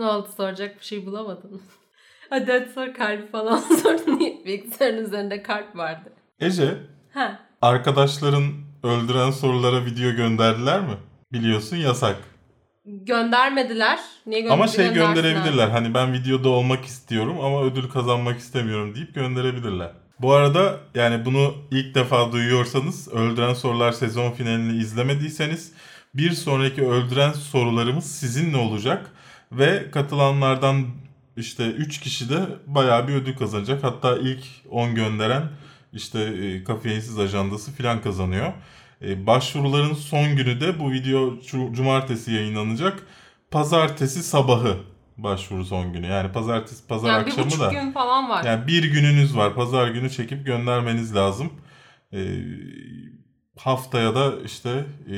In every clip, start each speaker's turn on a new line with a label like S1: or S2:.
S1: Ne oldu soracak bir şey bulamadın? Hadi hadi sor kalbi falan sor. Niye bilgisayarın üzerinde kalp vardı?
S2: Ece,
S1: Ha.
S2: arkadaşların öldüren sorulara video gönderdiler mi? Biliyorsun yasak.
S1: Göndermediler. Niye gö-
S2: Ama şey gönderebilirler. Hani ben videoda olmak istiyorum ama ödül kazanmak istemiyorum deyip gönderebilirler. Bu arada yani bunu ilk defa duyuyorsanız Öldüren Sorular sezon finalini izlemediyseniz bir sonraki Öldüren Sorularımız sizinle olacak. Ve katılanlardan işte 3 kişi de bayağı bir ödül kazanacak. Hatta ilk 10 gönderen işte e, kafeinsiz ajandası filan kazanıyor. E, başvuruların son günü de bu video cu- cumartesi yayınlanacak. Pazartesi sabahı başvuru son günü. Yani pazartesi pazar
S1: Yani bir
S2: akşamı
S1: buçuk
S2: da.
S1: gün falan var.
S2: Yani bir gününüz var. Pazar günü çekip göndermeniz lazım. E, haftaya da işte e,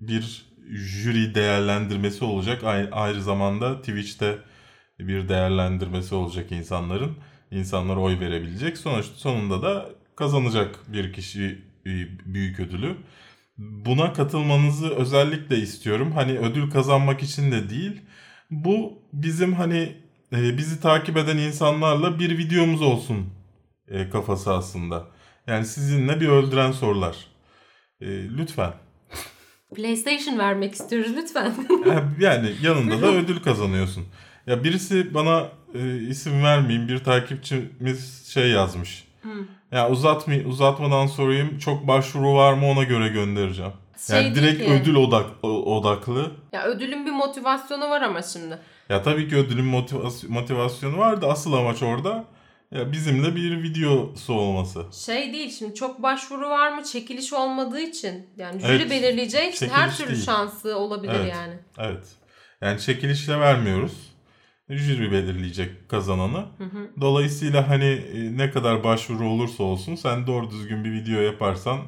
S2: bir jüri değerlendirmesi olacak. Ay- Ayrı zamanda Twitch'te bir değerlendirmesi olacak insanların. İnsanlar oy verebilecek. Sonuçta sonunda da kazanacak bir kişi e, büyük ödülü. Buna katılmanızı özellikle istiyorum. Hani ödül kazanmak için de değil. Bu bizim hani e, bizi takip eden insanlarla bir videomuz olsun e, kafası aslında. Yani sizinle bir öldüren sorular. Lütfen.
S1: PlayStation vermek istiyoruz lütfen.
S2: Yani yanında da ödül kazanıyorsun. Ya birisi bana e, isim vermeyeyim bir takipçimiz şey yazmış. Ya uzatmay uzatmadan sorayım çok başvuru var mı ona göre göndereceğim.
S1: Şey
S2: yani direkt
S1: ki.
S2: ödül odak odaklı.
S1: ya ödülün bir motivasyonu var ama şimdi.
S2: Ya tabii ki ödülün motivas- motivasyonu var da asıl amaç orada ya bizimle bir videosu olması.
S1: Şey değil şimdi çok başvuru var mı çekiliş olmadığı için yani jüri
S2: Evet,
S1: belirleyecek her türlü
S2: değil.
S1: şansı olabilir
S2: Evet.
S1: yani.
S2: Evet. Yani çekilişle vermiyoruz. Jüri belirleyecek kazananı. Dolayısıyla hani e, ne kadar başvuru olursa olsun sen doğru düzgün bir video yaparsan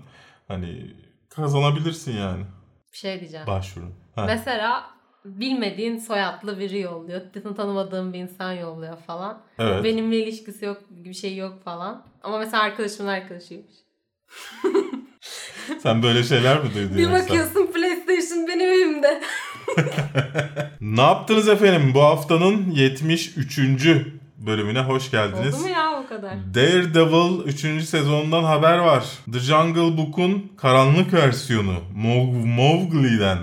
S2: hani kazanabilirsin yani
S1: Bir şey diyeceğim.
S2: başvurun. Ha.
S1: Mesela bilmediğin soyadlı biri yolluyor. Tanımadığın bir insan yolluyor falan.
S2: Evet.
S1: Benimle ilişkisi yok, bir şey yok falan. Ama mesela arkadaşımın arkadaşıymış.
S2: Sen böyle şeyler mi duydun
S1: Bir bakıyorsun PlayStation benim evimde.
S2: Ne yaptınız efendim? Bu haftanın 73. bölümüne hoş geldiniz.
S1: Oldu mu ya o kadar?
S2: Daredevil 3. sezonundan haber var. The Jungle Book'un karanlık versiyonu Mowgli'den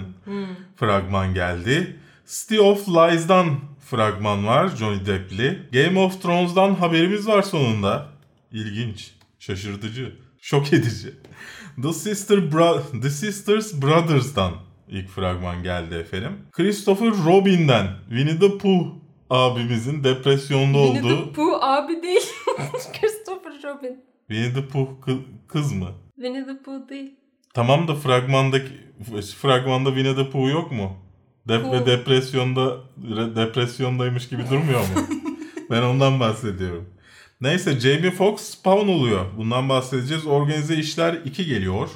S2: fragman geldi. City of Lies'dan fragman var Johnny Depp'li. Game of Thrones'dan haberimiz var sonunda. İlginç, şaşırtıcı, şok edici. The Sister Bro- The Sisters Brothers'dan ilk fragman geldi efendim. Christopher Robin'den Winnie the Pooh abimizin depresyonda
S1: Winnie
S2: olduğu
S1: the Pooh abi değil. Christopher Robin.
S2: Winnie the Pooh kı- kız mı?
S1: Winnie the Pooh değil.
S2: Tamam da fragmandaki fragmanda Winnie the Pooh yok mu? Dep ve depresyonda re- depresyondaymış gibi durmuyor mu? ben ondan bahsediyorum. Neyse Jamie Foxx spawn oluyor. Bundan bahsedeceğiz. Organize işler 2 geliyor.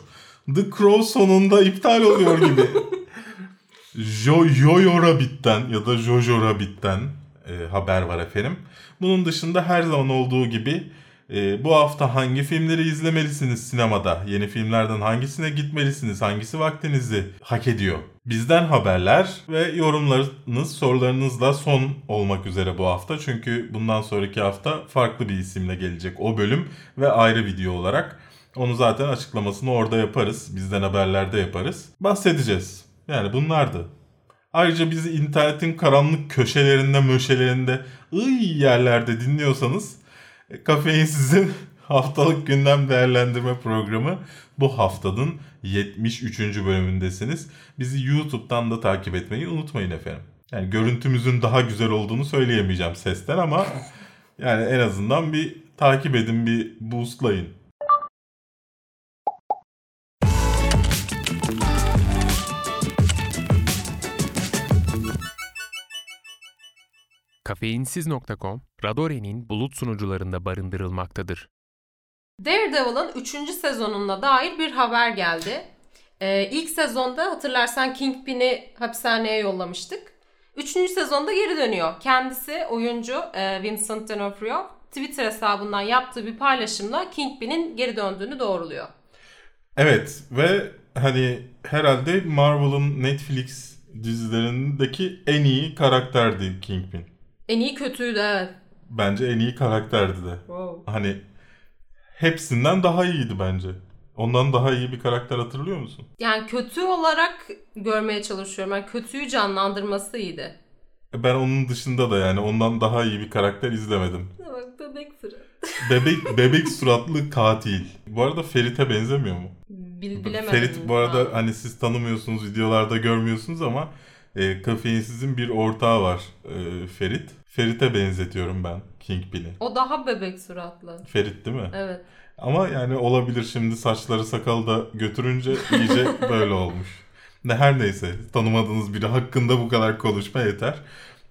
S2: The Crow sonunda iptal oluyor gibi. Jo Jojo Rabbit'ten ya da Jojo Rabbit'ten e, haber var efendim. Bunun dışında her zaman olduğu gibi e, bu hafta hangi filmleri izlemelisiniz sinemada? Yeni filmlerden hangisine gitmelisiniz? Hangisi vaktinizi hak ediyor? Bizden haberler ve yorumlarınız, sorularınızla son olmak üzere bu hafta. Çünkü bundan sonraki hafta farklı bir isimle gelecek o bölüm ve ayrı video olarak. Onu zaten açıklamasını orada yaparız. Bizden haberlerde yaparız. Bahsedeceğiz. Yani bunlardı. Ayrıca bizi internetin karanlık köşelerinde, möşelerinde, ıy yerlerde dinliyorsanız Kafein sizin haftalık gündem değerlendirme programı bu haftanın 73. bölümündesiniz. Bizi YouTube'dan da takip etmeyi unutmayın efendim. Yani görüntümüzün daha güzel olduğunu söyleyemeyeceğim sesten ama yani en azından bir takip edin, bir boostlayın.
S3: Kafeinsiz.com, Radore'nin bulut sunucularında barındırılmaktadır.
S1: Daredevil'ın 3. sezonuna dair bir haber geldi. Ee, ilk sezonda hatırlarsan Kingpin'i hapishaneye yollamıştık. Üçüncü sezonda geri dönüyor. Kendisi oyuncu e, Vincent D'Onofrio Twitter hesabından yaptığı bir paylaşımla Kingpin'in geri döndüğünü doğruluyor.
S2: Evet ve hani herhalde Marvel'ın Netflix dizilerindeki en iyi karakterdi Kingpin.
S1: En iyi kötüydü evet.
S2: Bence en iyi karakterdi de.
S1: Wow.
S2: Hani hepsinden daha iyiydi bence. Ondan daha iyi bir karakter hatırlıyor musun?
S1: Yani kötü olarak görmeye çalışıyorum. Yani kötüyü canlandırması iyiydi.
S2: Ben onun dışında da yani ondan daha iyi bir karakter izlemedim.
S1: Bak bebek sıra.
S2: Bebek bebek suratlı katil. Bu arada Ferit'e benzemiyor mu?
S1: Bil, bilemedim.
S2: Ferit bu arada
S1: Ha.
S2: hani siz tanımıyorsunuz videolarda görmüyorsunuz ama e, kafeinsizin bir ortağı var e, Ferit. Ferit'e benzetiyorum ben Kingpin'i.
S1: O daha bebek suratlı.
S2: Ferit değil mi?
S1: Evet.
S2: Ama yani olabilir şimdi saçları sakalı da götürünce iyice böyle olmuş. Ne her neyse tanımadığınız biri hakkında bu kadar konuşma yeter.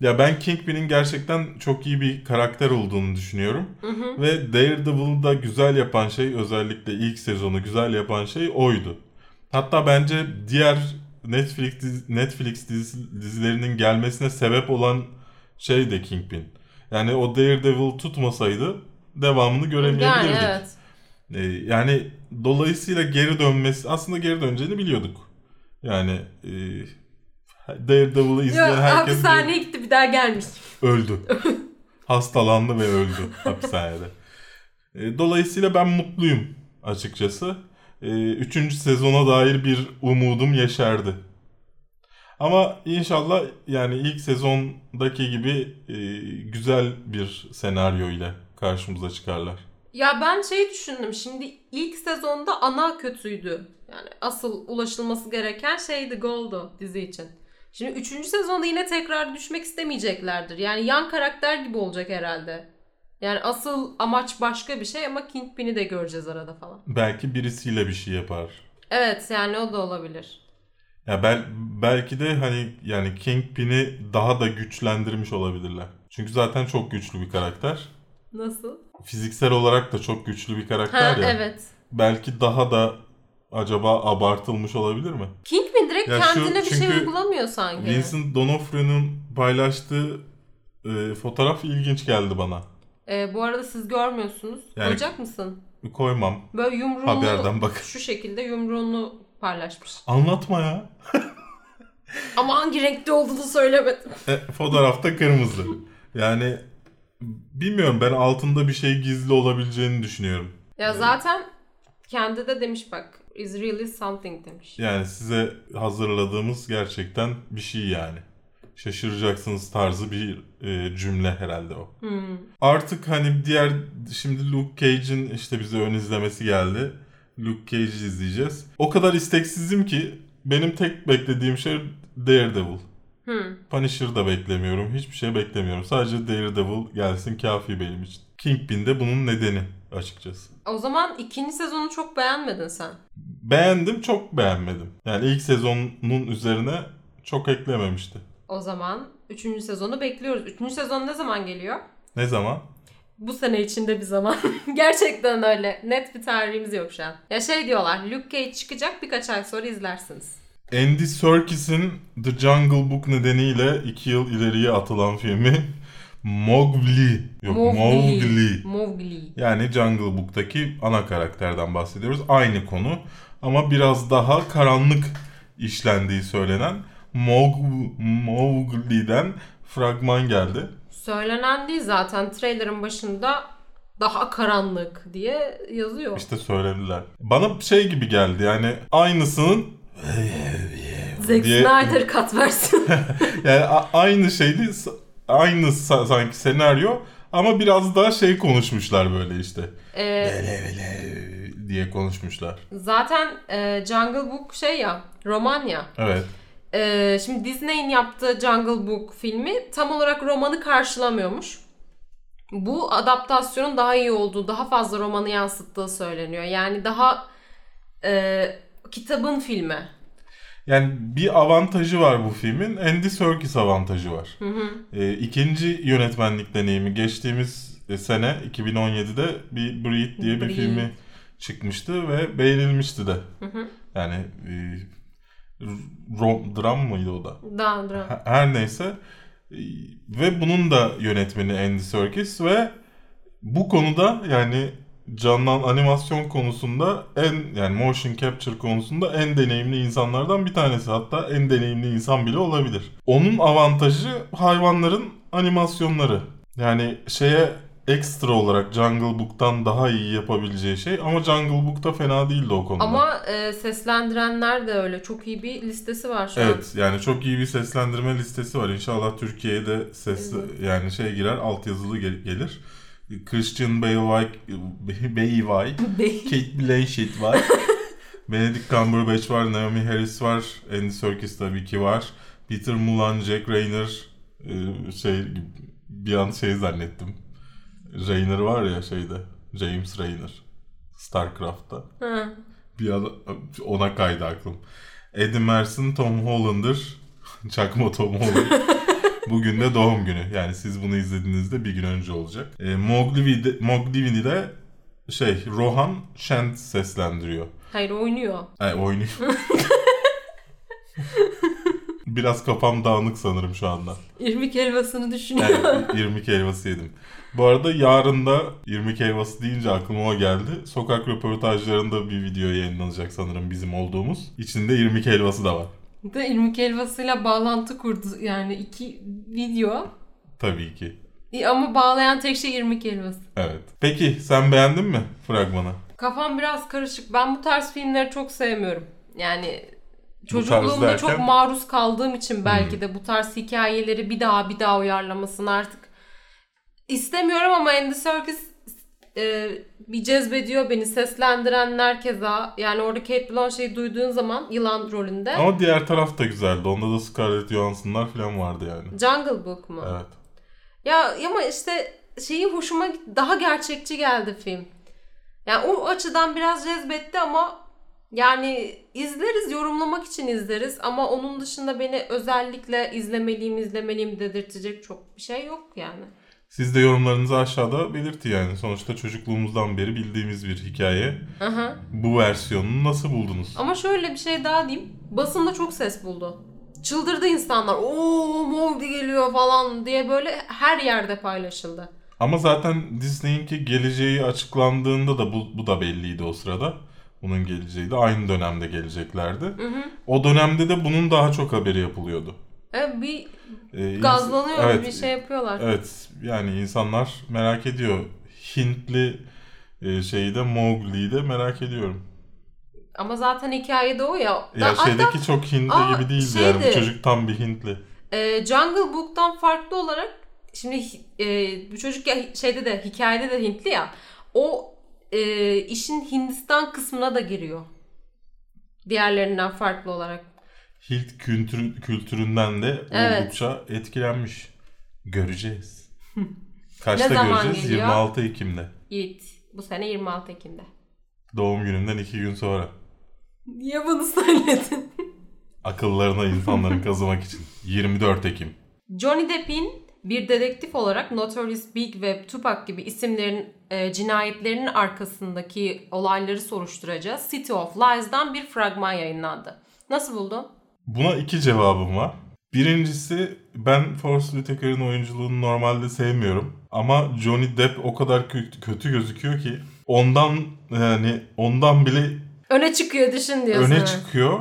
S2: Ya ben Kingpin'in gerçekten çok iyi bir karakter olduğunu düşünüyorum.
S1: Hı hı.
S2: Ve Daredevil'ı da güzel yapan şey özellikle ilk sezonu güzel yapan şey oydu. Hatta bence diğer Netflix dizi- Netflix dizi- dizilerinin gelmesine sebep olan şey de Kingpin. Yani o Daredevil tutmasaydı devamını göremeyebilirdik.
S1: Yani evet.
S2: Ee, yani dolayısıyla geri dönmesi aslında geri döneceğini biliyorduk. Yani e, Daredevil'ı izleyen
S1: Yok
S2: herkes
S1: hapishaneye gitti bir daha gelmiş.
S2: öldü. Hastalandı ve öldü hapishanede. E, dolayısıyla ben mutluyum açıkçası. E, üçüncü sezona dair bir umudum yeşerdi. Ama inşallah yani ilk sezondaki gibi e, güzel bir senaryo ile karşımıza çıkarlar.
S1: Ya ben şey düşündüm şimdi ilk sezonda ana kötüydü. Yani asıl ulaşılması gereken şeydi Gold'u dizi için. Şimdi üçüncü sezonda yine tekrar düşmek istemeyeceklerdir. Yani yan karakter gibi olacak herhalde. Yani asıl amaç başka bir şey ama Kingpin'i de göreceğiz arada falan.
S2: Belki birisiyle bir şey yapar.
S1: Evet yani o da olabilir.
S2: Ya bel, belki de hani yani Kingpin'i daha da güçlendirmiş olabilirler. Çünkü zaten çok güçlü bir karakter.
S1: Nasıl?
S2: Fiziksel olarak da çok güçlü bir
S1: Ha
S2: karakter ya.
S1: evet.
S2: Belki daha da acaba abartılmış olabilir mi?
S1: Kingpin direkt
S2: Ya şu-
S1: kendine bir şey uygulamıyor sanki.
S2: Vincent D'Onofrio'nun paylaştığı e, fotoğraf ilginç geldi bana.
S1: Ee, bu arada siz görmüyorsunuz.
S2: Yani-
S1: Koyacak mısın?
S2: Koymam.
S1: Böyle yumruğunu
S2: Haberden bak.
S1: şu şekilde yumruğunu paylaşmış.
S2: Anlatma ya.
S1: Ama hangi renkte olduğunu söylemedim.
S2: E, fotoğrafta kırmızı. Yani bilmiyorum ben altında bir şey gizli olabileceğini düşünüyorum.
S1: Ya zaten kendi de demiş bak is really something demiş.
S2: Yani size hazırladığımız gerçekten bir şey yani. Şaşıracaksınız tarzı bir e, cümle herhalde o.
S1: Hmm.
S2: Artık hani diğer şimdi Luke Cage'in işte bize ön izlemesi geldi. Luke Cage'i izleyeceğiz. O kadar isteksizim ki benim tek beklediğim şey Daredevil.
S1: Hmm.
S2: Punisher da beklemiyorum. Hiçbir şey beklemiyorum. Sadece Daredevil gelsin kafi benim için. Kingpin de bunun nedeni açıkçası.
S1: O zaman ikinci sezonu çok beğenmedin sen.
S2: Beğendim çok beğenmedim. Yani ilk sezonun üzerine çok eklememişti.
S1: O zaman üçüncü sezonu bekliyoruz. Üçüncü sezon ne zaman geliyor?
S2: Ne zaman?
S1: Bu sene içinde bir zaman. Gerçekten öyle. Net bir tarihimiz yok şu an. Ya şey diyorlar Luke Cage çıkacak birkaç ay sonra izlersiniz.
S2: Andy Serkis'in The Jungle Book nedeniyle iki yıl ileriye atılan filmi Mowgli. Yok Mowgli.
S1: Mowgli.
S2: Yani Jungle Book'taki ana karakterden bahsediyoruz. Aynı konu ama biraz daha karanlık işlendiği söylenen Mowg- Mowgli'den fragman geldi.
S1: Söylenen değil zaten trailerın başında daha karanlık diye yazıyor.
S2: İşte söylediler. Bana şey gibi geldi yani aynısının
S1: Zack
S2: diye-
S1: Snyder kat versin.
S2: yani aynı şeydi aynı sa- sanki senaryo ama biraz daha şey konuşmuşlar böyle işte.
S1: Ee,
S2: Böyle böyle diye konuşmuşlar.
S1: zaten e, Jungle Book şey ya roman ya.
S2: Evet.
S1: Ee, şimdi Disney'in yaptığı Jungle Book filmi tam olarak romanı karşılamıyormuş. Bu adaptasyonun daha iyi olduğu, daha fazla romanı yansıttığı söyleniyor. Yani daha e, kitabın filmi.
S2: Yani bir avantajı var bu filmin. Andy Serkis avantajı var.
S1: Hı hı.
S2: Ee, ikinci yönetmenlik deneyimi geçtiğimiz e, sene 2017'de bir Breed diye bir
S1: Breed.
S2: filmi çıkmıştı ve beğenilmişti de.
S1: Hı hı.
S2: Yani e, rom, dram mıydı o da?
S1: Dram.
S2: Ha- Her neyse ve bunun da yönetmeni Andy Serkis ve bu konuda yani canlan animasyon konusunda en yani motion capture konusunda en deneyimli insanlardan bir tanesi. Hatta en deneyimli insan bile olabilir. Onun avantajı hayvanların animasyonları. Yani şeye ekstra olarak Jungle Book'tan daha iyi yapabileceği şey ama Jungle Book'ta fena değildi o konuda.
S1: Ama e, seslendirenler de öyle. Çok iyi bir listesi var şu an.
S2: Evet yani çok iyi bir seslendirme listesi var. İnşallah Türkiye'ye de ses yani şey girer altyazılı gel- gelir. Christian Bale Bale. Kate Blanchett var. Benedict Cumberbatch var. Naomi Harris var. Andy Serkis tabii ki var. Peter Mullan, Jack Rayner e, şey bir an şey zannettim. Rayner var ya şeyde. James Rayner. Starcraft'ta.
S1: Hı.
S2: Bir an ona kaydı aklım. Eddie Merson, Tom Hollander, çakma Tom Holland. Bugün de doğum günü. Yani siz bunu izlediğinizde bir gün önce olacak. E, Mowgli de, Mowgli'ni de şey Rohan Shent seslendiriyor.
S1: Hayır oynuyor.
S2: E, oynuyor. Biraz kafam dağınık sanırım şu anda.
S1: İrmik helvasını düşünüyor.
S2: Evet, irmik helvası yedim. Bu arada yarın da irmik helvası deyince aklıma o geldi. Sokak röportajlarında bir video yayınlanacak sanırım bizim olduğumuz. İçinde irmik helvası da var.
S1: de irmik helvasıyla bağlantı kurdu. Yani iki video.
S2: Tabii ki.
S1: Ama bağlayan tek şey irmik helvası.
S2: Evet. Peki sen beğendin mi fragmanı?
S1: Kafam biraz karışık. Ben bu tarz filmleri çok sevmiyorum. Yani çocukluğumda çok maruz kaldığım için belki de bu tarz hikayeleri bir daha bir daha uyarlamasını artık istemiyorum ama Andy Serkis e, bir cezbediyor beni. Seslendirenler keza. Yani orada Kate Blanchett'i duyduğun zaman yılan rolünde.
S2: Ama diğer taraf da güzeldi. Onda da Scarlett Johansson'lar falan vardı yani.
S1: Jungle Book mu?
S2: Evet.
S1: Ya ama işte şeyi hoşuma daha gerçekçi geldi film. Yani o açıdan biraz cezbetti ama yani izleriz, yorumlamak için izleriz ama onun dışında beni özellikle izlemeliyim, izlemeliyim dedirtecek çok bir şey yok yani.
S2: Siz de yorumlarınızı aşağıda belirtin yani. Sonuçta çocukluğumuzdan beri bildiğimiz bir hikaye.
S1: Aha.
S2: Bu versiyonunu nasıl buldunuz?
S1: Ama şöyle bir şey daha diyeyim. Basında çok ses buldu. Çıldırdı insanlar. Oo Mowgli geliyor falan diye böyle her yerde paylaşıldı.
S2: Ama zaten Disney'inki geleceği açıklandığında da bu, bu da belliydi o sırada. Bunun geleceği de aynı dönemde geleceklerdi. O dönemde de bunun daha çok haberi yapılıyordu.
S1: E, bir
S2: Ee,
S1: gazlanıyor
S2: evet,
S1: bir şey yapıyorlar.
S2: Evet yani insanlar merak ediyor. Hintli e, şeyi de Mowgli'yi de merak ediyorum.
S1: Ama zaten hikayede o ya.
S2: Ya
S1: Da-
S2: şeydeki çok Hintli
S1: Aa,
S2: gibi değildi yani. Bu
S1: şeydi.
S2: çocuk tam bir Hintli.
S1: e, Jungle Book'tan farklı olarak şimdi e, bu çocuk ya, şeyde de hikayede de Hintli ya. O e, işin Hindistan kısmına da giriyor. Diğerlerinden farklı olarak.
S2: Hint kültürü, kültüründen de
S1: Evet.
S2: oldukça etkilenmiş. Göreceğiz. Kaçta
S1: Ne zaman
S2: göreceğiz?
S1: geliyor?
S2: 26 Ekim'de.
S1: Yiğit. Bu sene 26 Ekim'de.
S2: Doğum günümden 2 gün sonra.
S1: Niye bunu söyledin?
S2: Akıllarına insanların kazımak için. 24 Ekim.
S1: Johnny Depp'in bir dedektif olarak Notorious Big ve Tupac gibi isimlerin e, cinayetlerinin arkasındaki olayları soruşturacağız. City of Lies'dan bir fragman yayınlandı. Nasıl buldun?
S2: Buna iki cevabım var. Birincisi ben Forrest Whitaker'ın oyunculuğunu normalde sevmiyorum. Ama Johnny Depp o kadar kö- kötü gözüküyor ki ondan yani ondan bile
S1: Öne çıkıyor düşün diyorsun.
S2: öne çıkıyor.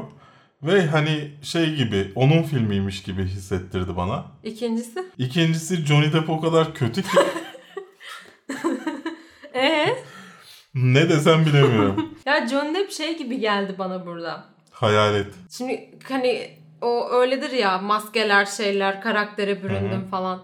S2: Ve hani şey gibi onun filmiymiş gibi hissettirdi bana.
S1: İkincisi?
S2: İkincisi Johnny Depp o kadar kötü ki
S1: Ee?
S2: ne desem bilemiyorum.
S1: Ya John Depp şey gibi geldi bana burada.
S2: Hayalet.
S1: Şimdi hani o öyledir ya maskeler şeyler karaktere büründüm falan.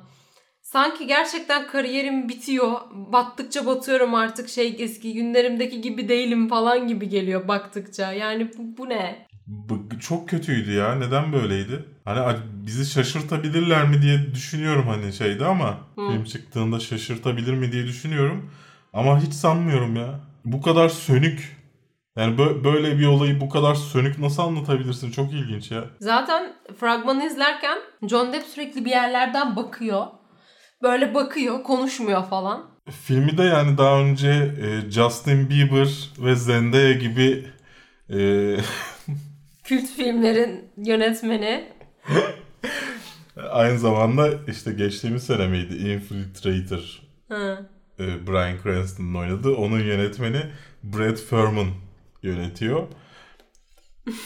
S1: Sanki gerçekten kariyerim bitiyor. Battıkça batıyorum artık şey eski günlerimdeki gibi değilim falan gibi geliyor baktıkça. Yani bu, bu ne?
S2: Bu- Çok kötüydü ya. Neden böyleydi? Hani bizi şaşırtabilirler mi diye düşünüyorum hani şeyde ama film çıktığında şaşırtabilir mi diye düşünüyorum. Ama hiç sanmıyorum ya. Bu kadar sönük. Yani bö- böyle bir olayı bu kadar sönük nasıl anlatabilirsin? Çok ilginç ya.
S1: Zaten fragmanı izlerken John Depp sürekli bir yerlerden bakıyor. Böyle bakıyor, konuşmuyor falan.
S2: Filmi de yani daha önce e, Justin Bieber ve Zendaya gibi e,
S1: Kült filmlerin yönetmeni.
S2: aynı zamanda işte geçtiğimiz sene miydi? Infiltrator
S1: Hı.
S2: E, Bryan Cranston'ın oynadığı. Onun yönetmeni Brad Furman yönetiyor.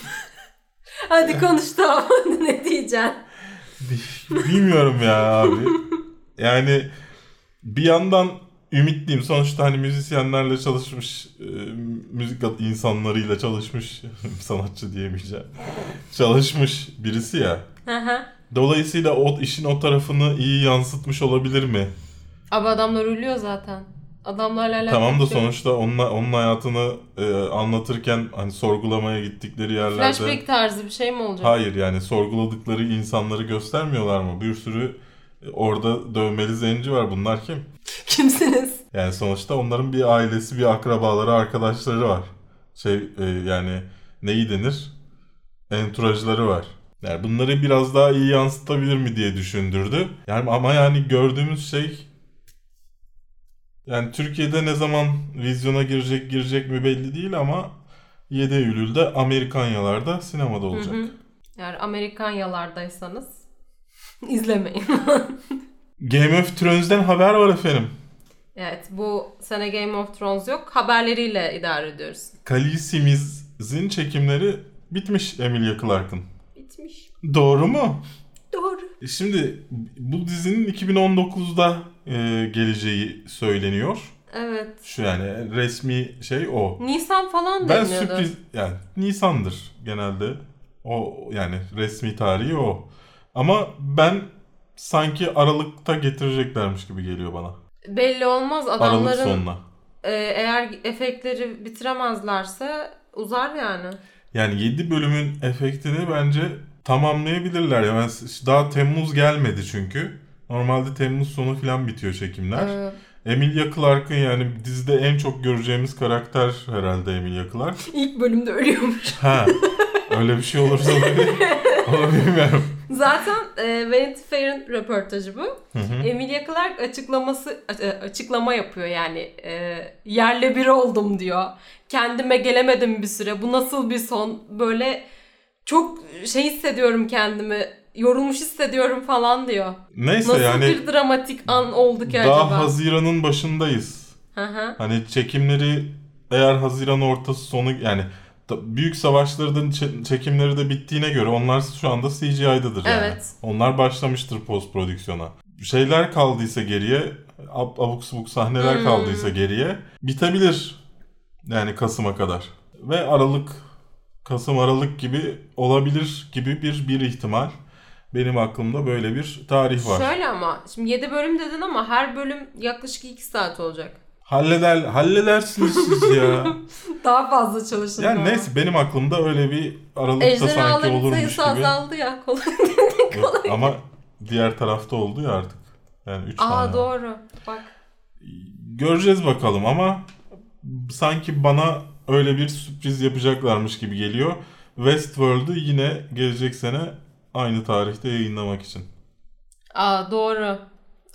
S1: Hadi konuş tamam ne diyeceksin?
S2: Bilmiyorum ya abi. Yani bir yandan ümitliyim. Sonuçta hani müzisyenlerle çalışmış, e, müzik insanlarıyla çalışmış, sanatçı diyemeyeceğim. Çalışmış birisi ya. Dolayısıyla o işin o tarafını iyi yansıtmış olabilir mi?
S1: Abi adamlar ölüyor zaten. Adamlarla alakalı
S2: Tamam da
S1: bir şey yok.
S2: sonuçta onunla, onun hayatını e, anlatırken hani sorgulamaya gittikleri yerlerde...
S1: Flashback tarzı bir şey mi olacak?
S2: Hayır yani sorguladıkları insanları göstermiyorlar mı? Bir sürü e, orada dövmeli zenci var. Bunlar kim?
S1: Kimsiniz?
S2: Yani sonuçta onların bir ailesi, bir akrabaları, arkadaşları var. Şey e, yani neyi denir? Enturajları var. Yani bunları biraz daha iyi yansıtabilir mi diye düşündürdü. Yani ama yani gördüğümüz şey yani Türkiye'de ne zaman vizyona girecek girecek mi belli değil ama 7 Eylül'de Amerikanyalarda sinemada olacak.
S1: Hı hı. Yani Amerikanyalardaysanız izlemeyin.
S2: Game of Thrones'den haber var efendim.
S1: evet bu sene Game of Thrones yok. Haberleriyle idare ediyoruz.
S2: Khaleesi'mizin çekimleri bitmiş Emilia Clarke'ın.
S1: Bitmiş.
S2: Doğru mu?
S1: Doğru.
S2: Şimdi bu dizinin 2019'da e, geleceği söyleniyor.
S1: Evet.
S2: Şu yani resmi şey o.
S1: Nisan falan
S2: Ben
S1: deniyordu.
S2: sürpriz yani Nisan'dır genelde. O yani resmi tarihi o. Ama ben sanki Aralık'ta getireceklermiş gibi geliyor bana.
S1: Belli olmaz
S2: Aralık
S1: adamların
S2: sonuna.
S1: e, eğer efektleri bitiremezlerse uzar yani.
S2: Yani 7 bölümün efektini bence tamamlayabilirler. Yani daha Temmuz gelmedi çünkü. Normalde Temmuz sonu falan bitiyor çekimler.
S1: Ee,
S2: Emilia Clarke'ın yani dizide en çok göreceğimiz karakter herhalde Emilia Clarke.
S1: ilk bölümde ölüyormuş.
S2: Ha. Öyle bir şey olursa tabii. Onu bilmiyorum.
S1: Zaten e, Vanity Fair'ın röportajı bu.
S2: Hı hı.
S1: Emilia Clarke açıklaması a- açıklama yapıyor yani e, yerle bir oldum diyor. Kendime gelemedim bir süre. Bu nasıl bir son? Böyle çok şey hissediyorum kendimi. Yorulmuş hissediyorum falan diyor.
S2: Neyse
S1: Nasıl
S2: yani
S1: bir dramatik an oldu ki
S2: daha
S1: acaba?
S2: Haziran'ın başındayız.
S1: Hı hı.
S2: Hani çekimleri eğer Haziran ortası sonu yani büyük savaşların çe- çekimleri de bittiğine göre onlar şu anda CGI'dadır yani.
S1: Evet.
S2: Onlar başlamıştır post prodüksiyona. Şeyler kaldıysa geriye, ab- abuk subuk sahneler
S1: Hmm.
S2: kaldıysa geriye bitebilir. Yani Kasım'a kadar. Ve Aralık, Kasım Aralık gibi olabilir gibi bir bir ihtimal. Benim aklımda böyle bir tarih var.
S1: Şöyle ama şimdi 7 bölüm dedin ama her bölüm yaklaşık 2 saat olacak.
S2: Halleder, halledersiniz siz ya.
S1: Daha fazla çalışın.
S2: Yani
S1: ama.
S2: neyse benim aklımda öyle bir Aralıkta sanki
S1: Ejderhaların
S2: olurmuş
S1: sayısı
S2: gibi.
S1: azaldı ya. Kolay.
S2: Yok, Ama diğer tarafta oldu ya artık. Yani 3 tane.
S1: Aa doğru. Bak.
S2: Göreceğiz bakalım ama sanki bana öyle bir sürpriz yapacaklarmış gibi geliyor. Westworld'u yine gelecek sene aynı tarihte yayınlamak için.
S1: Aa doğru.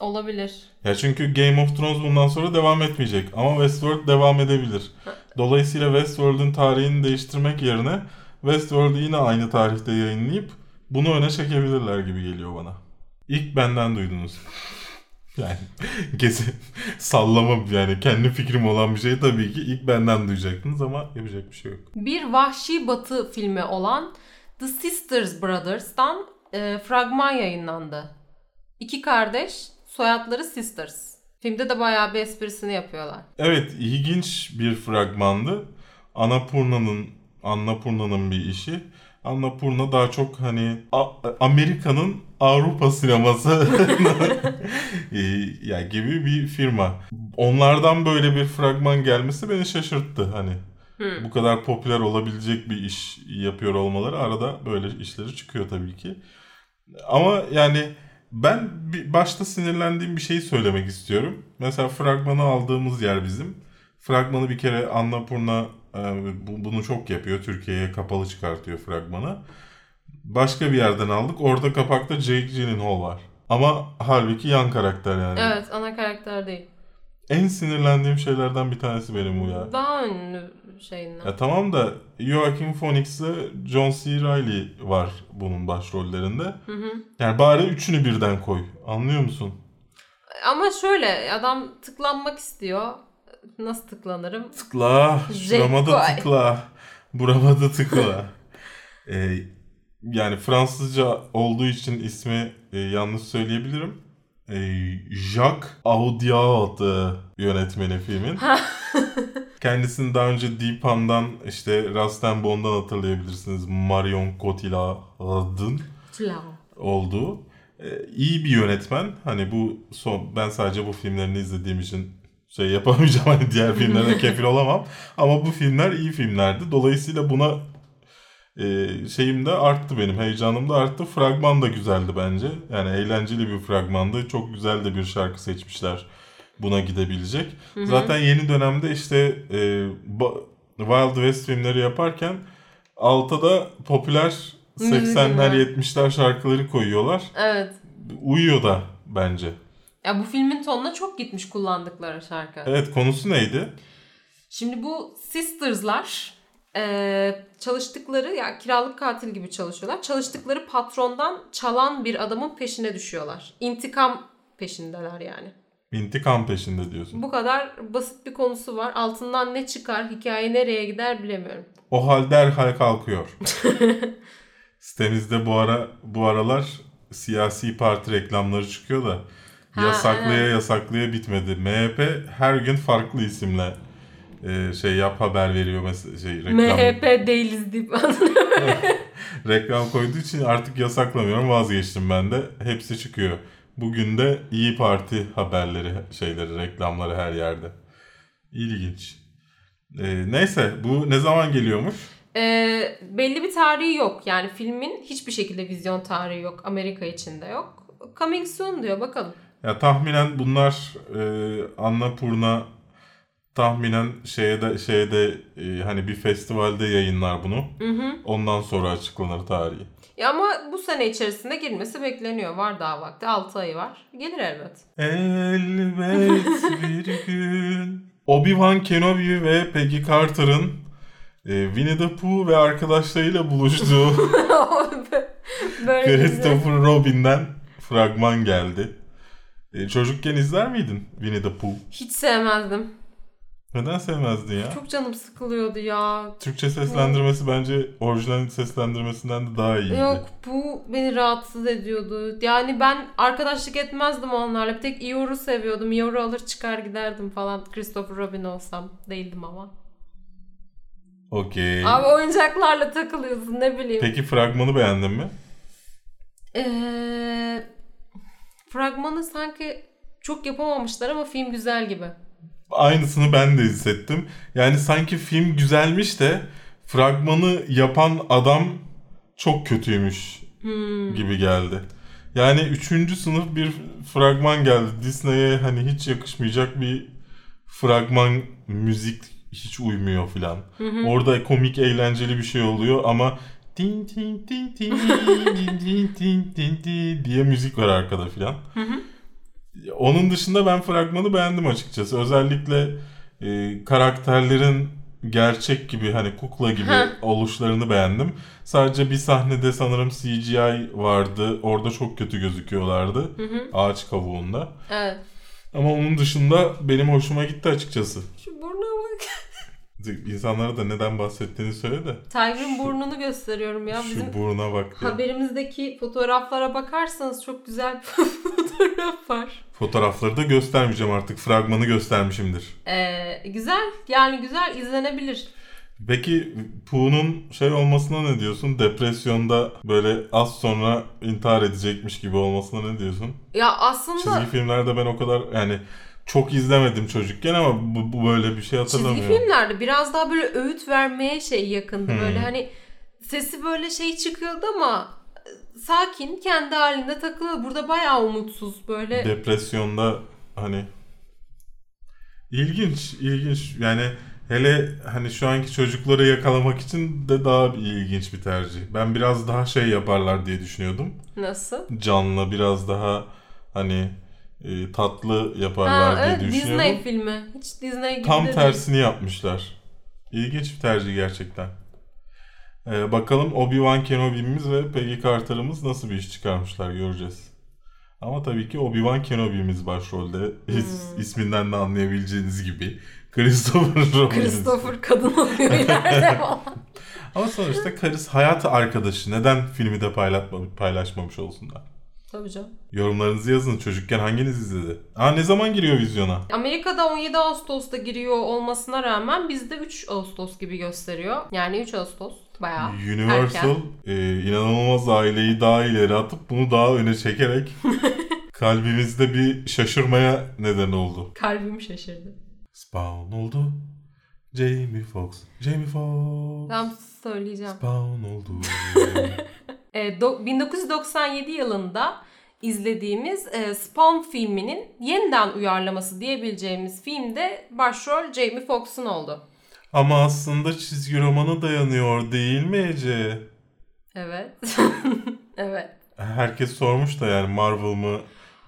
S1: Olabilir.
S2: Ya çünkü Game of Thrones bundan sonra devam etmeyecek ama Westworld devam edebilir. Dolayısıyla Westworld'un tarihini değiştirmek yerine Westworld'u yine aynı tarihte yayınlayıp bunu öne çekebilirler gibi geliyor bana. İlk benden duydunuz. Yani kesin sallama yani kendi fikrim olan bir şey tabii ki ilk benden duyacaktınız ama yapacak bir şey yok.
S1: Bir vahşi batı filmi olan The Sisters Brothers'tan e, fragman yayınlandı. İki kardeş, soyadları Sisters. Filmde de bayağı bir esprisini yapıyorlar.
S2: Evet ilginç bir fragmandı. Annapurna'nın Annapurna'nın bir işi. Annapurna daha çok hani Amerika'nın Avrupa sineması e, ya gibi bir firma. Onlardan böyle bir fragman gelmesi beni şaşırttı hani.
S1: Hmm.
S2: Bu kadar popüler olabilecek bir iş yapıyor olmaları arada böyle işleri çıkıyor tabii ki. Ama yani ben bir başta sinirlendiğim bir şeyi söylemek istiyorum. Mesela fragmanı aldığımız yer bizim. Fragmanı bir kere Annapurna e, bu- bunu çok yapıyor. Türkiye'ye kapalı çıkartıyor fragmanı. Başka bir yerden aldık. Orada kapakta Jake Gyllenhaal var. Ama halbuki yan karakter yani.
S1: Evet, ana karakter değil.
S2: En sinirlendiğim şeylerden bir tanesi benim bu ya.
S1: Daha ünlü şeyinden.
S2: Ya tamam da Joaquin Phoenix'le John C. Reilly var bunun başrollerinde.
S1: Hı hı.
S2: Yani bari üçünü birden koy. Anlıyor musun?
S1: Ama şöyle adam tıklanmak istiyor. Nasıl tıklanırım?
S2: Tıkla. Şurama da tıkla. Burama da tıkla. Ee, yani Fransızca olduğu için ismi e, yanlış söyleyebilirim. Ee, Jacques Audiard yönetmeni filmin. Kendisini daha önce Deepan'dan işte Rastenbon'dan hatırlayabilirsiniz. Marion Cotillard'ın olduğu. Ee, iyi bir yönetmen. Hani bu son ben sadece bu filmlerini izlediğim için şey yapamayacağım hani diğer filmlere kefil olamam. Ama bu filmler iyi filmlerdi. Dolayısıyla buna e, şeyim de arttı benim. Heyecanım da arttı. Fragman da güzeldi bence. Yani eğlenceli bir fragmandı. Çok güzel de bir şarkı seçmişler buna gidebilecek. Zaten yeni dönemde işte e, Wild West filmleri yaparken alta da popüler
S1: Müzik
S2: 80'ler
S1: mi?
S2: 70'ler şarkıları koyuyorlar.
S1: Evet.
S2: Uyuyor da bence.
S1: Ya bu filmin tonuna çok gitmiş kullandıkları şarkı.
S2: Evet konusu neydi?
S1: Şimdi bu sisters'lar eee, çalıştıkları ya kiralık katil gibi çalışıyorlar. Çalıştıkları patrondan çalan bir adamın peşine düşüyorlar. İntikam peşindeler yani.
S2: İntikam peşinde diyorsun.
S1: Bu kadar basit bir konusu var. Altından ne çıkar, hikaye nereye gider bilemiyorum.
S2: O hal derhal kalkıyor. Sitemizde bu ara bu aralar siyasi parti reklamları çıkıyor da
S1: Ha,
S2: yasaklaya
S1: evet.
S2: yasaklaya bitmedi. MHP her gün farklı isimle e, şey yap haber veriyor mesela şey reklam
S1: MHP değiliz deyip
S2: reklam koyduğu için artık yasaklamıyorum vazgeçtim ben de. Hepsi çıkıyor. Bugün de İyi Parti haberleri, şeyleri, reklamları her yerde. İlginç. Ee, neyse bu ne zaman geliyormuş?
S1: Eee, belli bir tarihi yok. Yani filmin hiçbir şekilde vizyon tarihi yok. Amerika içinde yok. Coming soon diyor bakalım.
S2: Ya tahminen bunlar e, Annapurna tahminen şeye de şeye de e, hani bir festivalde yayınlar bunu. Ondan sonra açıklanır tarihi.
S1: Ya ama bu sene içerisinde girmesi bekleniyor. Var daha vakti. 6 ayı var. Gelir elbet.
S2: Elbet bir gün. Obi-Wan Kenobi ve Peggy Carter'ın e, Winnie the Pooh ve arkadaşlarıyla buluştuğu Christopher Robin'den fragman geldi. E, çocukken izler miydin Winnie the Pooh?
S1: Hiç sevmezdim.
S2: Neden sevmezdin ya?
S1: Çok canım sıkılıyordu ya.
S2: Türkçe seslendirmesi bence orijinal seslendirmesinden de daha iyiydi.
S1: Yok bu beni rahatsız ediyordu. Yani ben arkadaşlık etmezdim onlarla. Bir tek Eeyore'u seviyordum. Eeyore'u alır çıkar giderdim falan. Christopher Robin olsam. Değildim ama.
S2: Okey.
S1: Abi oyuncaklarla takılıyorsun ne bileyim.
S2: Peki fragmanı beğendin mi?
S1: Ee, fragmanı sanki çok yapamamışlar ama film güzel gibi.
S2: Aynısını ben de hissettim. Yani sanki film güzelmiş de fragmanı yapan adam çok kötüymüş
S1: Hmm.
S2: gibi geldi. Yani üçüncü sınıf bir fragman geldi. Disney'e hani hiç yakışmayacak bir fragman müzik hiç uymuyor filan. Orada komik eğlenceli bir şey oluyor ama tin tin tin tin tin tin tin tin diye müzik var arkada filan. Onun dışında ben fragmanı beğendim açıkçası. Özellikle e, karakterlerin gerçek gibi hani kukla gibi oluşlarını beğendim. Sadece bir sahnede sanırım CGI vardı. Orada çok kötü gözüküyorlardı. Ağaç kavuğunda.
S1: Evet.
S2: Ama onun dışında benim hoşuma gitti açıkçası.
S1: Şu burnuna bak.
S2: İnsanlara da neden bahsettiğini söyle de.
S1: Tiger'ın burnunu gösteriyorum ya.
S2: Şu
S1: Bizim
S2: buruna bak diye.
S1: haberimizdeki fotoğraflara bakarsanız çok güzel fotoğraf var.
S2: Fotoğrafları da göstermeyeceğim artık. Fragmanı göstermişimdir.
S1: Ee, güzel. Yani güzel izlenebilir.
S2: Peki Pooh'nun şey olmasına ne diyorsun? Depresyonda böyle az sonra intihar edecekmiş gibi olmasına ne diyorsun?
S1: Ya aslında
S2: Çizgi filmlerde ben o kadar yani çok izlemedim çocukken ama bu, bu böyle bir şey
S1: çizgi
S2: hatırlamıyorum.
S1: filmlerde biraz daha böyle öğüt vermeye şey yakındı.
S2: Hmm.
S1: Böyle hani sesi böyle şey çıkıyordu ama sakin kendi halinde takılıyor. Burada bayağı umutsuz böyle.
S2: Depresyonda hani ilginç, ilginç. Yani hele hani şu anki çocukları yakalamak için de daha bir ilginç bir tercih. Ben biraz daha şey yaparlar diye düşünüyordum.
S1: Nasıl?
S2: Canlı biraz daha hani e, tatlı yaparlar
S1: Ha,
S2: diye
S1: evet
S2: düşünüyordum.
S1: Disney filmi. Hiç Disney gibi
S2: Tam
S1: de değil.
S2: tersini yapmışlar. İlginç bir tercih gerçekten. Ee, bakalım Obi-Wan Kenobi'miz ve Peggy Carter'ımız nasıl bir iş çıkarmışlar göreceğiz. Ama tabii ki Obi-Wan Kenobi'miz başrolde. Is- isminden de anlayabileceğiniz gibi. Christopher Robin.
S1: Christopher kadın oluyor ileride.
S2: Ama sonuçta karısı hayat arkadaşı. Neden filmi de paylaşma- paylaşmamış olsunlar?
S1: Tabii canım.
S2: Yorumlarınızı yazın. Çocukken hanginiz izledi? Aa ne zaman giriyor vizyona?
S1: Amerika'da 17 Ağustos'ta giriyor olmasına rağmen bizde 3 Ağustos gibi gösteriyor. Yani 3 Ağustos bayağı
S2: Universal e, inanılmaz aileyi daha ileri atıp bunu daha öne çekerek kalbimizde bir şaşırmaya neden oldu.
S1: Kalbim şaşırdı.
S2: Spawn oldu. Jamie Foxx. Jamie Foxx.
S1: Ben söyleyeceğim.
S2: Spawn oldu.
S1: E, do- 1997 yılında izlediğimiz e, Spawn filminin yeniden uyarlaması diyebileceğimiz filmde başrol Jamie Foxx'un oldu.
S2: Ama aslında çizgi romana dayanıyor değil mi Ece?
S1: Evet. evet.
S2: Herkes sormuş da yani Marvel mı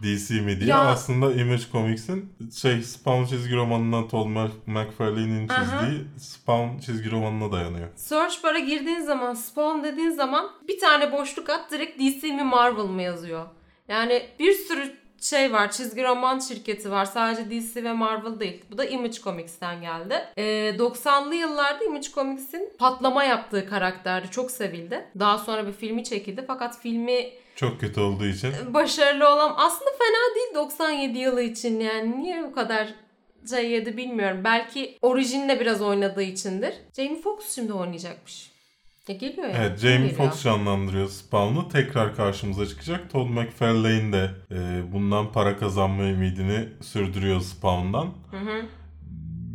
S2: DC mi diye.
S1: Ya-
S2: Aslında Image Comics'in şey Spawn çizgi romanından Todd McFarlane'in
S1: Aha.
S2: çizdiği Spawn çizgi romanına dayanıyor.
S1: Search bar'a girdiğin zaman, Spawn dediğin zaman bir tane boşluk at direkt DC mi Marvel mı yazıyor. Yani bir sürü şey var. Çizgi roman şirketi var. Sadece DC ve Marvel değil. Bu da Image Comics'ten geldi. Ee, 90'lı yıllarda Image Comics'in patlama yaptığı karakterdi. Çok sevildi. Daha sonra bir filmi çekildi. Fakat filmi
S2: Çok kötü olduğu için.
S1: başarılı olan aslında fena değil 97 yılı için yani niye bu kadar şey yedi bilmiyorum. Belki orijinle biraz oynadığı içindir. Jamie Foxx şimdi oynayacakmış. Ya geliyor ya.
S2: Evet Jamie? Foxx canlandırıyor Spawn'u. Tekrar karşımıza çıkacak. Todd McFarlane de e, bundan para kazanma ümidini sürdürüyor Spawn'dan.
S1: Hı hı.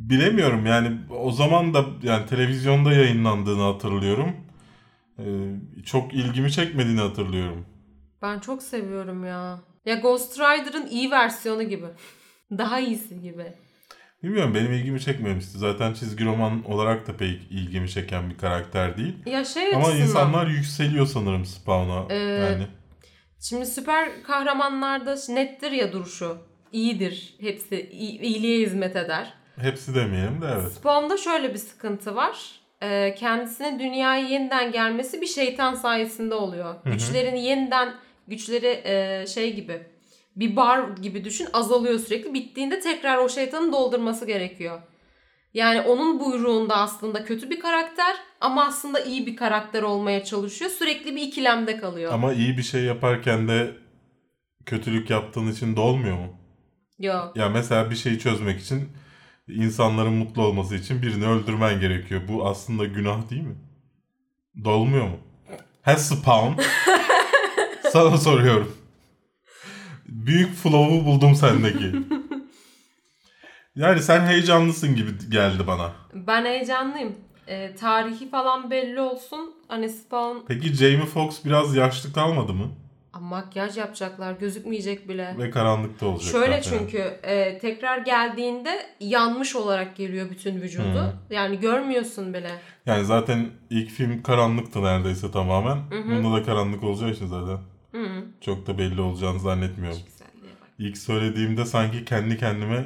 S2: Bilemiyorum yani o zaman da yani televizyonda yayınlandığını hatırlıyorum. E, çok ilgimi çekmediğini hatırlıyorum.
S1: Ben çok seviyorum ya. Ya Ghost Rider'ın iyi versiyonu gibi. Daha iyisi gibi.
S2: Bilmiyorum benim ilgimi çekmemişti. Zaten çizgi roman olarak da pek ilgimi çeken bir karakter değil.
S1: Ya şey
S2: Ama
S1: açısından,
S2: insanlar yükseliyor sanırım Spawn'a.
S1: Ee,
S2: yani
S1: Şimdi süper kahramanlarda nettir ya duruşu. İyidir. Hepsi iyi- iyiliğe hizmet eder.
S2: hepsi demeyelim de evet.
S1: Spawn'da şöyle bir sıkıntı var. Ee, kendisine dünyaya yeniden gelmesi bir şeytan sayesinde oluyor.
S2: hı.
S1: Güçlerini yeniden güçleri e, şey gibi bir bar gibi düşün azalıyor sürekli. Bittiğinde tekrar o şeytanın doldurması gerekiyor. Yani onun buyruğunda aslında kötü bir karakter ama aslında iyi bir karakter olmaya çalışıyor. Sürekli bir ikilemde kalıyor.
S2: Ama iyi bir şey yaparken de kötülük yaptığın için dolmuyor mu?
S1: Yok.
S2: Ya mesela bir şeyi çözmek için insanların mutlu olması için birini öldürmen gerekiyor. Bu aslında günah değil mi? Dolmuyor mu? He Spawn. Sana soruyorum. Büyük flow'u buldum sendeki. Yani sen heyecanlısın gibi geldi bana.
S1: Ben heyecanlıyım. Ee, tarihi falan belli olsun. Hani Spawn
S2: Peki Jamie Foxx biraz yaşlı kalmadı mı?
S1: Aa, makyaj yapacaklar gözükmeyecek bile.
S2: Ve karanlıkta olacak.
S1: Şöyle
S2: zaten.
S1: çünkü e, tekrar geldiğinde yanmış olarak geliyor bütün vücudu.
S2: Hı.
S1: Yani görmüyorsun bile.
S2: Yani zaten ilk film karanlıktı neredeyse tamamen.
S1: hı.
S2: Bunda da karanlık olacağı için zaten.
S1: Hı.
S2: Çok da belli olacağını zannetmiyorum. İlk söylediğimde sanki kendi kendime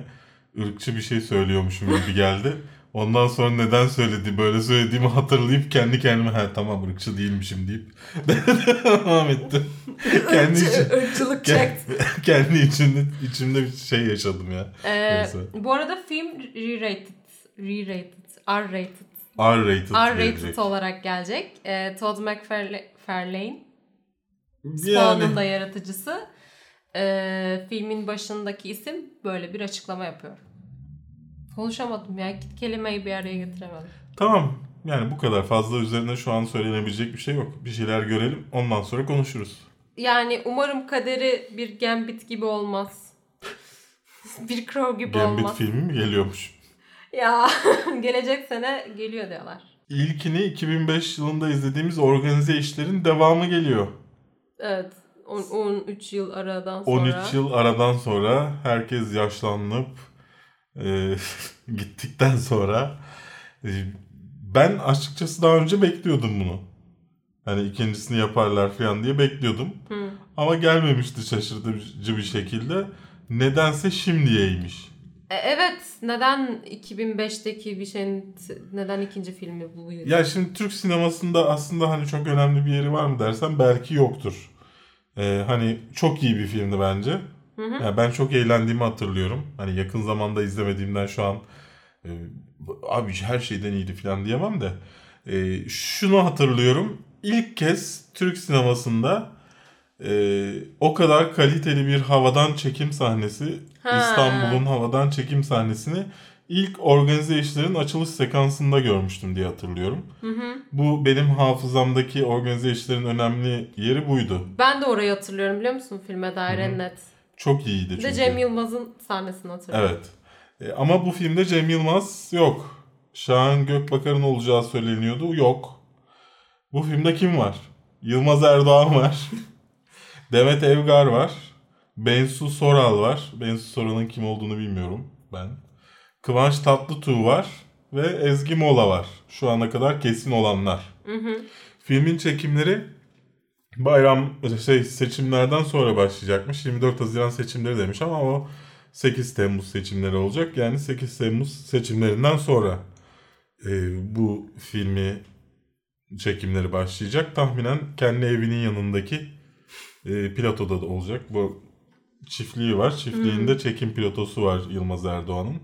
S2: ırkçı bir şey söylüyormuşum gibi geldi. Ondan sonra neden söyledi böyle söylediğimi hatırlayıp kendi kendime ha tamam ırkçı değilmişim deyip devam ettim. kendi
S1: Irkçı-
S2: için,
S1: ırkçılık
S2: Ke-
S1: çekti.
S2: kendi içimde, içimde bir şey yaşadım ya.
S1: Ee,
S2: Neyse.
S1: bu arada film re-rated. Re-rated. R-rated.
S2: R-rated.
S1: R-rated
S2: gelecek.
S1: olarak gelecek. Ee, Todd McFarlane.
S2: Yani
S1: Spawn'un da yaratıcısı. Ee, filmin başındaki isim böyle bir açıklama yapıyor. Konuşamadım ya. Kelimeyi bir araya getiremedim.
S2: tamam yani bu kadar fazla üzerine şu an söylenebilecek bir şey yok. Bir şeyler görelim ondan sonra konuşuruz.
S1: Yani umarım kaderi bir Gambit gibi olmaz. bir Crow gibi
S2: Gambit
S1: olmaz.
S2: filmi mi geliyormuş?
S1: Ya gelecek sene geliyor diyorlar.
S2: İlkini 2005 yılında izlediğimiz organize işlerin devamı geliyor.
S1: Evet. on- 13 yıl aradan sonra.
S2: 13 yıl aradan sonra herkes yaşlanıp e, gittikten sonra e, ben açıkçası daha önce bekliyordum bunu. Hani ikincisini yaparlar falan diye bekliyordum.
S1: Hı.
S2: Ama gelmemişti şaşırtıcı bir şekilde. Nedense şimdiyeymiş.
S1: E, evet. Neden 2005'teki bir şeyin neden ikinci filmi bu?
S2: Ya şimdi Türk sinemasında aslında hani çok önemli bir yeri var mı dersen belki yoktur. Ee, hani çok iyi bir filmdi bence.
S1: Hı hı.
S2: Yani ben çok eğlendiğimi hatırlıyorum. Hani yakın zamanda izlemediğimden şu an e, abi her şeyden iyiydi falan diyemem de. E, şunu hatırlıyorum. İlk kez Türk sinemasında e, o kadar kaliteli bir havadan çekim sahnesi,
S1: Ha.
S2: İstanbul'un havadan çekim sahnesini ilk organize işlerin açılış sekansında görmüştüm diye hatırlıyorum.
S1: Hı hı.
S2: Bu benim hafızamdaki organize işlerin önemli yeri buydu.
S1: Ben de orayı hatırlıyorum biliyor musun filme dair en net.
S2: Çok iyiydi
S1: Bir
S2: çünkü.
S1: de Cem Yılmaz'ın sahnesini hatırlıyorum.
S2: Evet. E, ama bu filmde Cem Yılmaz yok. Şahan Gökbakar'ın olacağı söyleniyordu. Yok. Bu filmde kim var? Yılmaz Erdoğan var. Demet Evgar var. Bensu Soral var. Bensu Soral'ın kim olduğunu bilmiyorum ben. Kıvanç Tatlıtuğ var. Ve Ezgi Mola var. Şu ana kadar kesin olanlar.
S1: Hı hı.
S2: Filmin çekimleri bayram şey seçimlerden sonra başlayacakmış. 24 Haziran seçimleri demiş ama o 8 Temmuz seçimleri olacak. Yani 8 Temmuz seçimlerinden sonra e, bu filmi çekimleri başlayacak. Tahminen kendi evinin yanındaki e, platoda da olacak. Bu çiftliği var. Çiftliğinde çekim pilotosu var Yılmaz Erdoğan'ın.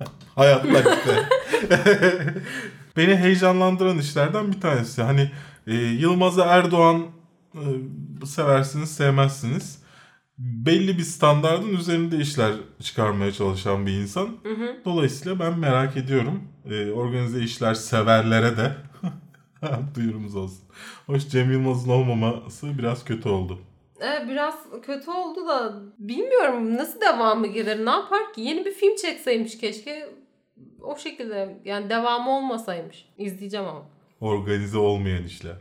S2: Hayatta işte. Beni heyecanlandıran işlerden bir tanesi. Hani e, Yılmaz Erdoğan e, seversiniz sevmezsiniz. Belli bir standardın üzerinde işler çıkarmaya çalışan bir insan.
S1: Hı hı.
S2: Dolayısıyla ben merak ediyorum. E, organize işler severlere de duyurumuz olsun. Hoş Cem Yılmaz'ın olmaması biraz kötü oldu.
S1: Evet, biraz kötü oldu da bilmiyorum nasıl devamı gelir ne yapar ki yeni bir film çekseymiş keşke o şekilde yani devamı olmasaymış izleyeceğim ama.
S2: Organize olmayan işler.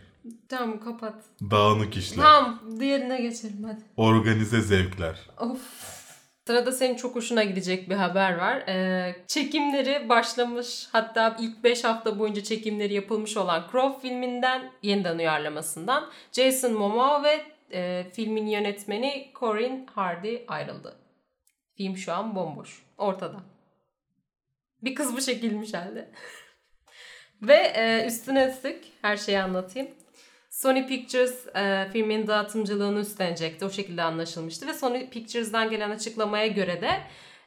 S1: Tamam kapat.
S2: Dağınık işler.
S1: Tamam diğerine geçelim hadi.
S2: Organize zevkler.
S1: Of. Sırada senin çok hoşuna gidecek bir haber var. Ee, çekimleri başlamış hatta ilk 5 hafta boyunca çekimleri yapılmış olan Crow filminden yeniden uyarlamasından Jason Momoa ve e, filmin yönetmeni Corin Hardy ayrıldı. Film şu an bomboş. Ortada. Bir kız bu çekilmiş halde. ve e, üstüne üstlük her şeyi anlatayım. Sony Pictures e, filmin dağıtımcılığını üstlenecekti. O şekilde anlaşılmıştı. Ve Sony Pictures'dan gelen açıklamaya göre de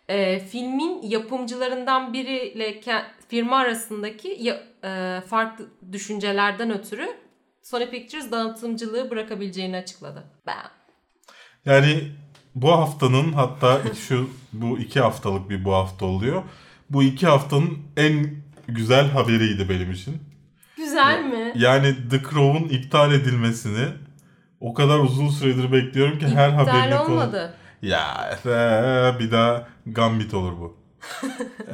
S1: e, filmin yapımcılarından biriyle firma arasındaki e, farklı düşüncelerden ötürü Sony Pictures dağıtımcılığı bırakabileceğini açıkladı. Ben.
S2: Yani bu haftanın hatta şu bu iki haftalık bir bu hafta oluyor. Bu iki haftanın en güzel haberiydi benim için.
S1: Güzel mi?
S2: Yani The Crow'un iptal edilmesini o kadar uzun süredir bekliyorum ki her
S1: İptal
S2: konu-
S1: olmadı.
S2: Ya ee, bir daha Gambit olur bu.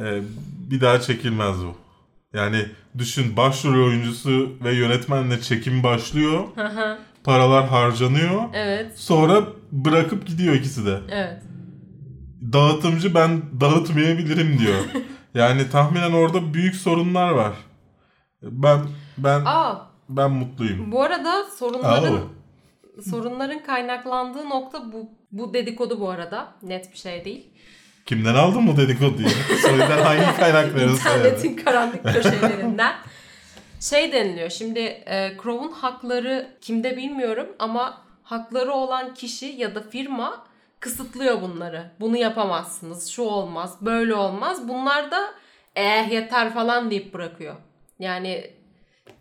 S2: Ee, bir daha çekilmez bu. Yani düşün başrol oyuncusu ve yönetmenle çekim başlıyor. Paralar harcanıyor.
S1: evet.
S2: Sonra bırakıp gidiyor ikisi de.
S1: Evet.
S2: Dağıtımcı ben dağıtmayabilirim diyor. yani tahminen orada büyük sorunlar var. Ben ben
S1: Aa,
S2: ben mutluyum.
S1: bu arada sorunların
S2: Aa.
S1: sorunların kaynaklandığı nokta bu bu dedikodu bu arada. Net bir şey değil.
S2: Kimden aldın bu dedikoduyu? Soydan hangi kaynakları
S1: İnternetin karanlık köşelerinden. Şey deniliyor şimdi e, Crow'un hakları kimde bilmiyorum ama hakları olan kişi ya da firma kısıtlıyor bunları. Bunu yapamazsınız, şu olmaz, böyle olmaz. Bunlar da eh yeter falan deyip bırakıyor. Yani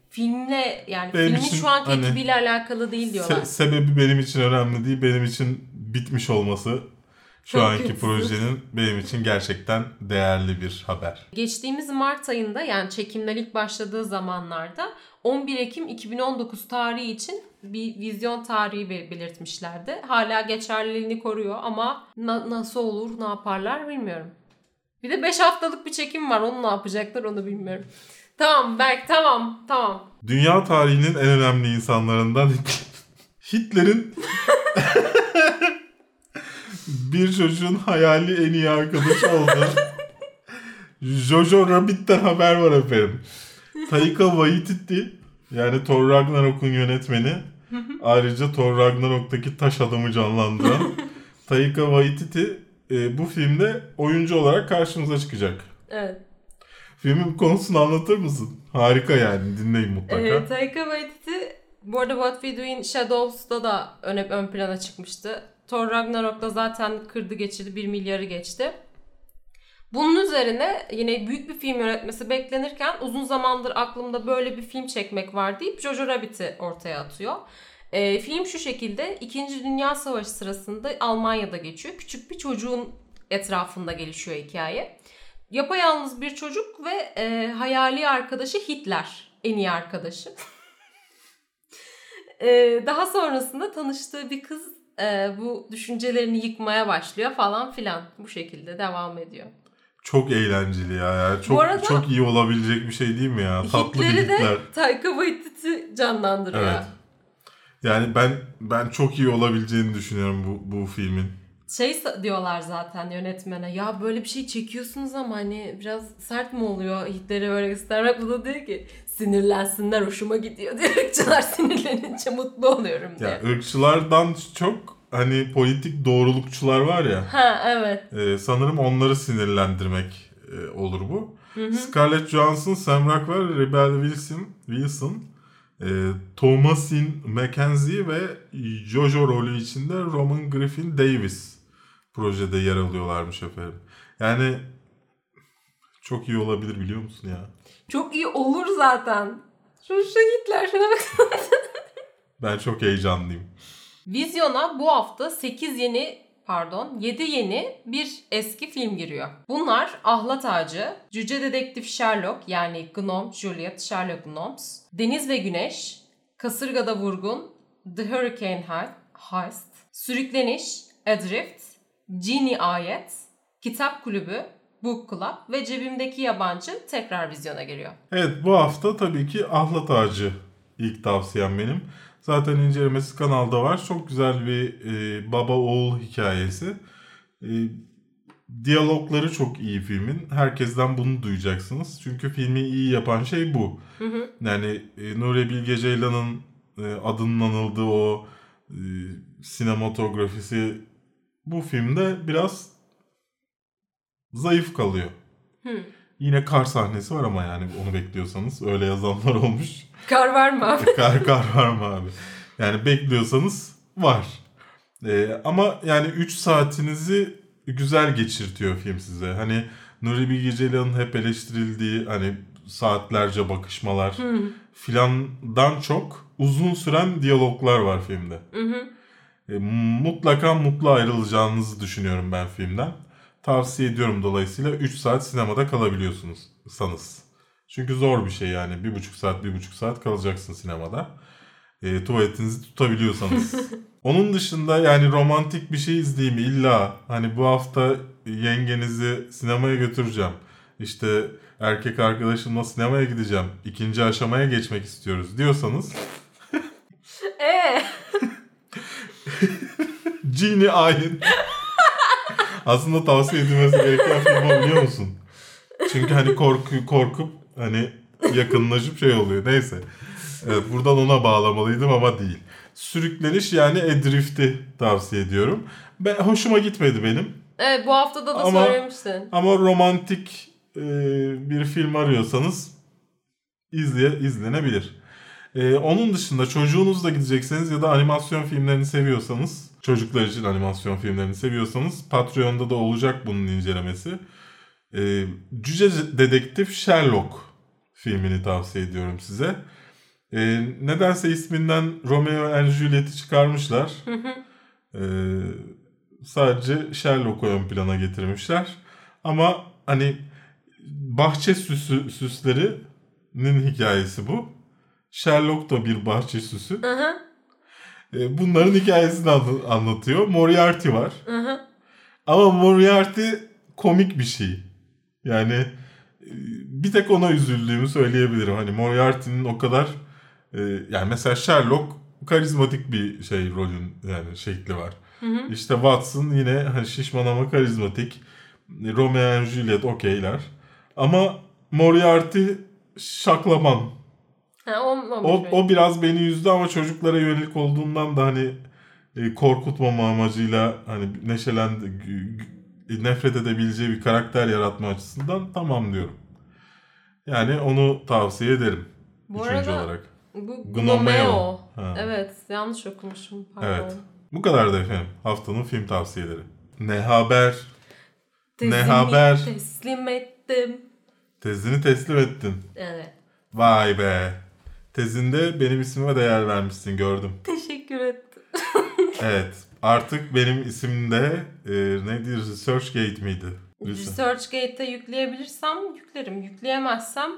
S1: filmle yani
S2: Benim
S1: filmin
S2: için
S1: şu anki
S2: hani
S1: ekibiyle alakalı değil diyorlar.
S2: Se- sebebi benim için önemli değil. Benim için bitmiş olması şu anki projenin benim için gerçekten değerli bir haber.
S1: Geçtiğimiz Mart ayında yani çekimler ilk başladığı zamanlarda 11 Ekim 2019 tarihi için bir vizyon tarihi be- belirtmişlerdi. Hala geçerliliğini koruyor ama na- nasıl olur ne yaparlar bilmiyorum. Bir de 5 haftalık bir çekim var onu ne yapacaklar onu bilmiyorum. Tamam Berk tamam tamam.
S2: Dünya tarihinin en önemli insanlarından Hitler'in bir çocuğun hayali en iyi arkadaş oldu. Jojo Rabbit'ten haber var efendim. Taika Waititi yani Thor Ragnarok'un yönetmeni ayrıca Thor Ragnarok'taki taş adamı canlandıran Taika Waititi e, bu filmde oyuncu olarak karşımıza çıkacak.
S1: Evet.
S2: Filmin konusunu anlatır mısın? Harika yani dinleyin mutlaka.
S1: Ee, Taika Waititi Bu arada What We Do in Shadows'da da ön, ön plana çıkmıştı. Thor Ragnarok'ta zaten kırdı geçirdi 1 milyarı geçti. Bunun üzerine yine büyük bir film yönetmesi beklenirken uzun zamandır aklımda böyle bir film çekmek var deyip Jojo Rabbit'i ortaya atıyor. Ee, film şu şekilde 2. Dünya Savaşı sırasında Almanya'da geçiyor. Küçük bir çocuğun etrafında gelişiyor hikaye. Yapayalnız bir çocuk ve e, hayali arkadaşı Hitler. En iyi arkadaşı. e, daha sonrasında tanıştığı bir kız e, bu düşüncelerini yıkmaya başlıyor falan filan. Bu şekilde devam ediyor.
S2: Çok eğlenceli ya. ya. Çok,
S1: Bu arada-
S2: çok iyi olabilecek bir şey değil mi ya? Tatlı bir
S1: Hitler'i de
S2: Hitler.
S1: Taika Waititi canlandırıyor.
S2: Evet. Yani ben ben çok iyi olabileceğini düşünüyorum bu, bu filmin.
S1: Şey diyorlar zaten yönetmene ya böyle bir şey çekiyorsunuz ama hani biraz sert mi oluyor Hitler'i öyle göstermek bu da diyor ki sinirlensinler hoşuma gidiyor diyor ırkçılar sinirlenince mutlu oluyorum diyor.
S2: Ya ırkçılardan çok hani politik doğrulukçular var ya.
S1: Ha evet.
S2: e, sanırım onları sinirlendirmek e, olur bu. Scarlett Johansson, Sam Rockwell, Rebel Wilson, Wilson e, Thomasin McKenzie ve Jojo rolü içinde Roman Griffin Davis projede yer alıyorlarmış efendim. Yani çok iyi olabilir biliyor musun ya?
S1: Çok iyi olur zaten. Şu, şu Hitler şuna bak.
S2: Ben çok heyecanlıyım.
S1: Vizyona bu hafta 8 yeni pardon 7 yeni bir eski film giriyor. Bunlar Ahlat Ağacı, Cüce Dedektif Sherlock yani Gnome Juliet Sherlock Gnomes, Deniz ve Güneş, Kasırgada Vurgun, The Hurricane He- Heist, Sürükleniş, Adrift, Genie Ayet, Kitap Kulübü, Book Club ve Cebimdeki Yabancı tekrar vizyona giriyor.
S2: Evet bu hafta tabii ki Ahlat Ağacı ilk tavsiyem benim. Zaten incelemesi kanalda var. Çok güzel bir e, baba oğul hikayesi. E, diyalogları çok iyi filmin. Herkesten bunu duyacaksınız. Çünkü filmi iyi yapan şey bu. Yani e, Nuri Bilge Ceylan'ın e, adının anıldığı o e, sinematografisi bu filmde biraz zayıf kalıyor.
S1: Hı.
S2: Yine kar sahnesi var ama yani onu bekliyorsanız öyle yazanlar olmuş.
S1: Kar var mı abi?
S2: kar kar var mı abi? Yani bekliyorsanız var. Ee, ama yani 3 saatinizi güzel geçirtiyor film size. Hani Nuri Bilge Ceylan'ın hep eleştirildiği hani saatlerce bakışmalar filandan çok uzun süren diyaloglar var filmde. E, mutlaka mutlu ayrılacağınızı düşünüyorum ben filmden. Tavsiye ediyorum dolayısıyla 3 saat sinemada kalabiliyorsunuz sanız. Çünkü zor bir şey yani. Bir buçuk saat, bir buçuk saat kalacaksın sinemada. E, tuvaletinizi tutabiliyorsanız. Onun dışında yani romantik bir şey izleyeyim illa. Hani bu hafta yengenizi sinemaya götüreceğim. İşte erkek arkadaşımla sinemaya gideceğim. İkinci aşamaya geçmek istiyoruz diyorsanız
S1: Eee?
S2: Genie Ayin. Aslında tavsiye edilmesi gereken film o biliyor musun? Çünkü hani korku, korkup hani yakınlaşıp şey oluyor. Neyse. Evet buradan ona bağlamalıydım ama değil. Sürükleniş yani Adrift'i tavsiye ediyorum. Ben, hoşuma gitmedi benim.
S1: Evet bu haftada da
S2: Ama-
S1: söylemiştin.
S2: Ama romantik e, bir film arıyorsanız izleye, izlenebilir. E, onun dışında çocuğunuzla gidecekseniz ya da animasyon filmlerini seviyorsanız, çocuklar için animasyon filmlerini seviyorsanız Patreon'da da olacak bunun incelemesi. E, Cüce Dedektif Sherlock filmini tavsiye ediyorum size. E, nedense isminden Romeo and Juliet'i çıkarmışlar. E, sadece Sherlock'u ön plana getirmişler. Ama hani bahçe süsü, süslerinin hikayesi bu. Sherlock da bir bahçe süsü.
S1: Hı hı.
S2: E, Bunların hikayesini anla- anlatıyor. Moriarty var.
S1: Hı hı.
S2: Ama Moriarty komik bir şey. Yani e, bir tek ona üzüldüğümü söyleyebilirim. Hani Moriarty'nin o kadar e, yani mesela Sherlock karizmatik bir şey rolün yani şekli var. İşte Watson yine hani şişman ama karizmatik. Romeo and Juliet okeyler. Ama Moriarty şaklaman.
S1: Ha,
S2: O,
S1: böyle.
S2: o biraz beni üzdü ama çocuklara yönelik olduğundan da hani e, korkutmama amacıyla hani neşelendi gü- nefret edebileceği bir karakter yaratma açısından tamam diyorum. Yani onu tavsiye ederim.
S1: Bu
S2: Üçüncü
S1: arada
S2: olarak.
S1: Bu
S2: Gnomeo. Ha.
S1: Evet yanlış okumuşum. Pardon.
S2: Evet. Bu kadar da efendim haftanın film tavsiyeleri. Ne haber?
S1: Tezimi
S2: Ne haber?
S1: Teslim ettim.
S2: Tezini teslim ettin.
S1: Evet.
S2: Vay be. Tezinde benim ismime değer vermişsin gördüm.
S1: Teşekkür ettim.
S2: Evet. Artık benim isim de e, neydi? ResearchGate miydi?
S1: ResearchGate'e yükleyebilirsem yüklerim. Yükleyemezsem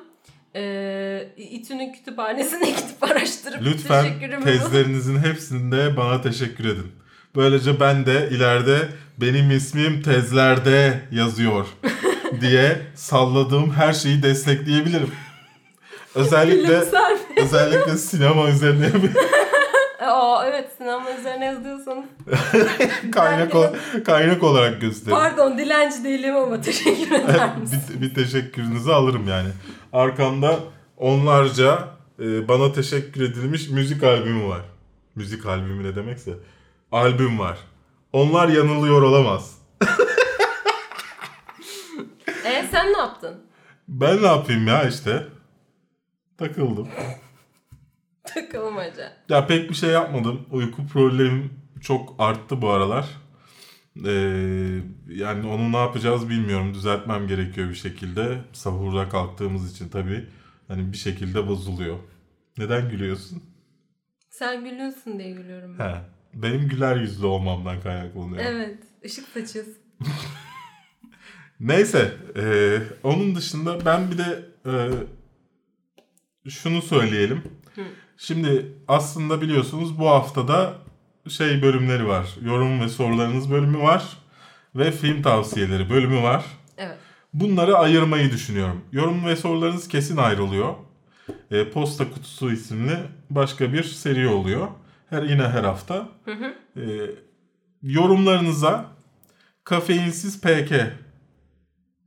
S1: e, İTÜ'nün kütüphanesine gidip araştırıp
S2: Lütfen
S1: teşekkürümü
S2: tezlerinizin hepsinde bana teşekkür edin. Böylece ben de ileride benim ismim tezlerde yazıyor diye salladığım her şeyi destekleyebilirim. Özellikle
S1: Bilimsel
S2: özellikle sinema üzerine
S1: Aa, evet sinema üzerine yazıyorsanız.
S2: kaynak, ol- kaynak olarak gösterin.
S1: Pardon dilenci değilim ama teşekkür eder misin?
S2: bir, bir teşekkürünüzü alırım yani. Arkamda onlarca e, bana teşekkür edilmiş müzik albümü var. Müzik albümü ne demekse. Albüm var. Onlar yanılıyor olamaz.
S1: E sen ne yaptın?
S2: Ben ne yapayım ya işte. Takıldım.
S1: Takılmaca.
S2: Ya pek bir şey yapmadım. Uyku problemim çok arttı bu aralar. Ee, yani onu ne yapacağız bilmiyorum. Düzeltmem gerekiyor bir şekilde. Sahurda kalktığımız için tabii. Hani bir şekilde bozuluyor. Neden gülüyorsun?
S1: Sen gülüyorsun diye gülüyorum ben.
S2: He. Benim güler yüzlü olmamdan kaynaklanıyor.
S1: Evet. ışık saçıyorsun.
S2: Neyse. e, onun dışında ben bir de e, şunu söyleyelim.
S1: Hı.
S2: Şimdi aslında biliyorsunuz bu haftada şey bölümleri var. Yorum ve sorularınız bölümü var. Ve film tavsiyeleri bölümü var.
S1: Evet.
S2: Bunları ayırmayı düşünüyorum. Yorum ve sorularınız kesin ayrılıyor. E, Posta Kutusu isimli başka bir seri oluyor. Her yine her hafta.
S1: Hı hı.
S2: E, yorumlarınıza kafeinsiz PK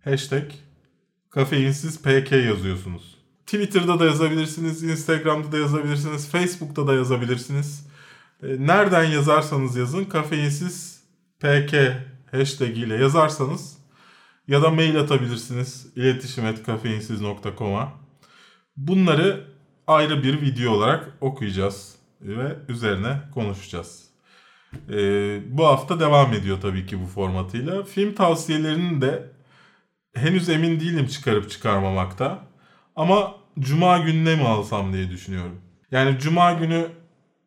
S2: hashtag kafeinsiz PK yazıyorsunuz. Twitter'da da yazabilirsiniz, Instagram'da da yazabilirsiniz, Facebook'ta da yazabilirsiniz. E, nereden yazarsanız yazın kafeinsiz PK hashtag ile yazarsanız ya da mail atabilirsiniz iletişim.kafeinsiz.com'a. Bunları ayrı bir video olarak okuyacağız ve üzerine konuşacağız. Ee, bu hafta devam ediyor tabii ki bu formatıyla. Film tavsiyelerinin de henüz emin değilim çıkarıp çıkarmamakta. Ama cuma gününe mi alsam diye düşünüyorum. Yani cuma günü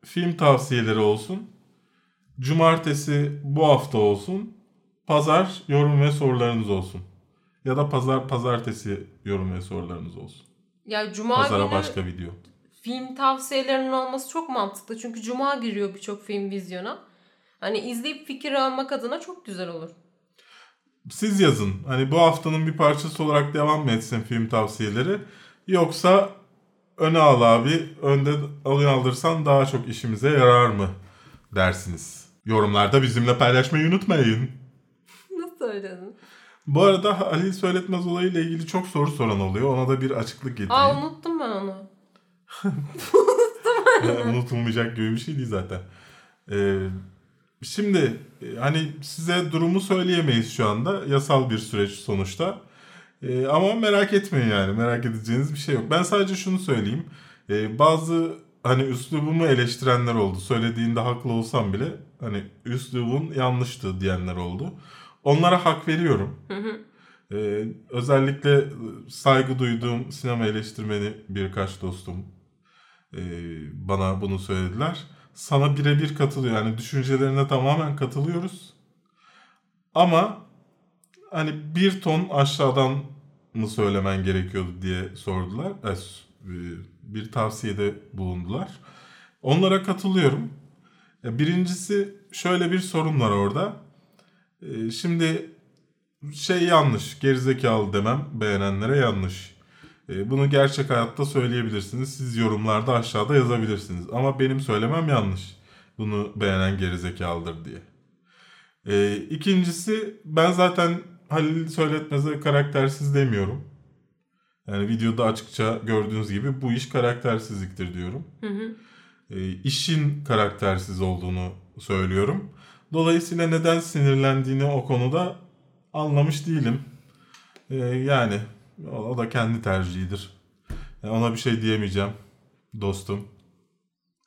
S2: film tavsiyeleri olsun. Cumartesi bu hafta olsun. Pazar yorum ve sorularınız olsun. Ya da pazar pazartesi yorum ve sorularınız olsun.
S1: Ya cuma
S2: Pazara
S1: günü
S2: başka video.
S1: film tavsiyelerinin olması çok mantıklı. Çünkü cuma giriyor birçok film vizyona. Hani izleyip fikir almak adına çok güzel olur.
S2: Siz yazın. Hani bu haftanın bir parçası olarak devam mı etsin film tavsiyeleri? Yoksa öne al abi, önde alın alırsan daha çok işimize yarar mı dersiniz. Yorumlarda bizimle paylaşmayı unutmayın.
S1: Nasıl söyledin?
S2: Bu arada Halil Söyletmez olayıyla ilgili çok soru soran oluyor. Ona da bir açıklık getireyim.
S1: Aa unuttum ben onu.
S2: Yani unutulmayacak gibi bir şey değil zaten. Ee, şimdi e, hani size durumu söyleyemeyiz şu anda. Yasal bir süreç sonuçta. Ee, ama merak etmeyin yani. Merak edeceğiniz bir şey yok. Ben sadece şunu söyleyeyim. Ee, bazı hani üslubumu eleştirenler oldu. Söylediğinde haklı olsam bile hani üslubun yanlıştı diyenler oldu. Onlara hak veriyorum.
S1: Hı hı.
S2: Ee, özellikle saygı duyduğum sinema eleştirmeni birkaç dostum e, bana bunu söylediler. Sana birebir katılıyor. Yani düşüncelerine tamamen katılıyoruz. Ama hani bir ton aşağıdan mı söylemen gerekiyordu diye sordular. E, Bir tavsiyede bulundular. Onlara katılıyorum. Ya Birincisi şöyle bir sorun var orada. E, Şimdi şey yanlış. Gerizekalı demem beğenenlere yanlış. E, Bunu gerçek hayatta söyleyebilirsiniz. Siz yorumlarda aşağıda yazabilirsiniz. Ama benim söylemem yanlış. Bunu beğenen gerizekalıdır diye. E, ikincisi ben zaten Halil Söyletmez'e karaktersiz demiyorum. Yani videoda açıkça gördüğünüz gibi bu iş karaktersizliktir diyorum.
S1: Hı hı.
S2: E, işin karaktersiz olduğunu söylüyorum. Dolayısıyla neden sinirlendiğini o konuda anlamış değilim. E, yani o, da kendi tercihidir. Yani ona bir şey diyemeyeceğim dostum.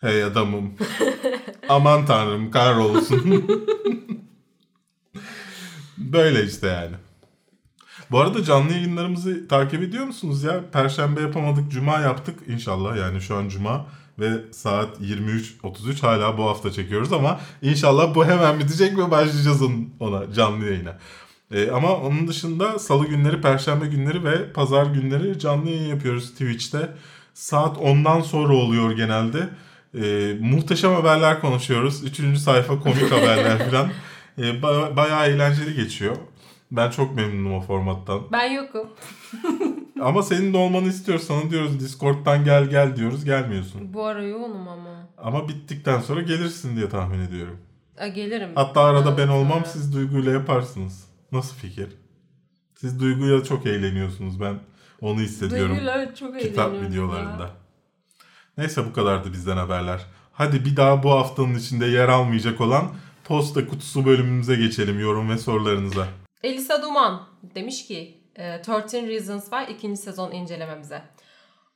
S2: Hey adamım. Aman tanrım kahrolsun. Böyle işte yani. Bu arada canlı yayınlarımızı takip ediyor musunuz ya? Perşembe yapamadık, cuma yaptık inşallah. Yani şu an cuma ve saat 23.33 hala bu hafta çekiyoruz ama inşallah bu hemen bitecek ve başlayacağız ona canlı yayına. Ee, ama onun dışında salı günleri, perşembe günleri ve pazar günleri canlı yayın yapıyoruz Twitch'te. Saat 10'dan sonra oluyor genelde. Ee, muhteşem haberler konuşuyoruz. Üçüncü sayfa komik haberler falan. Ee, ba- bayağı eğlenceli geçiyor. Ben çok memnunum o formattan.
S1: Ben yokum.
S2: Ama senin de olmanı istiyoruz. Sana diyoruz Discord'dan gel gel diyoruz. Gelmiyorsun.
S1: Bu ara yoğunum ama.
S2: Ama bittikten sonra gelirsin diye tahmin ediyorum.
S1: A, gelirim.
S2: Hatta arada ben olmam siz Duygu'yla yaparsınız. Nasıl fikir? Siz Duygu'ya çok eğleniyorsunuz. Ben onu hissediyorum.
S1: Duyguyla çok
S2: kitap videolarında.
S1: ya.
S2: Neyse bu kadardı bizden haberler. Hadi bir daha bu haftanın içinde yer almayacak olan posta kutusu bölümümüze geçelim yorum ve sorularınıza.
S1: Elisa Duman demiş ki e, 13 Reasons var ikinci sezon incelememize.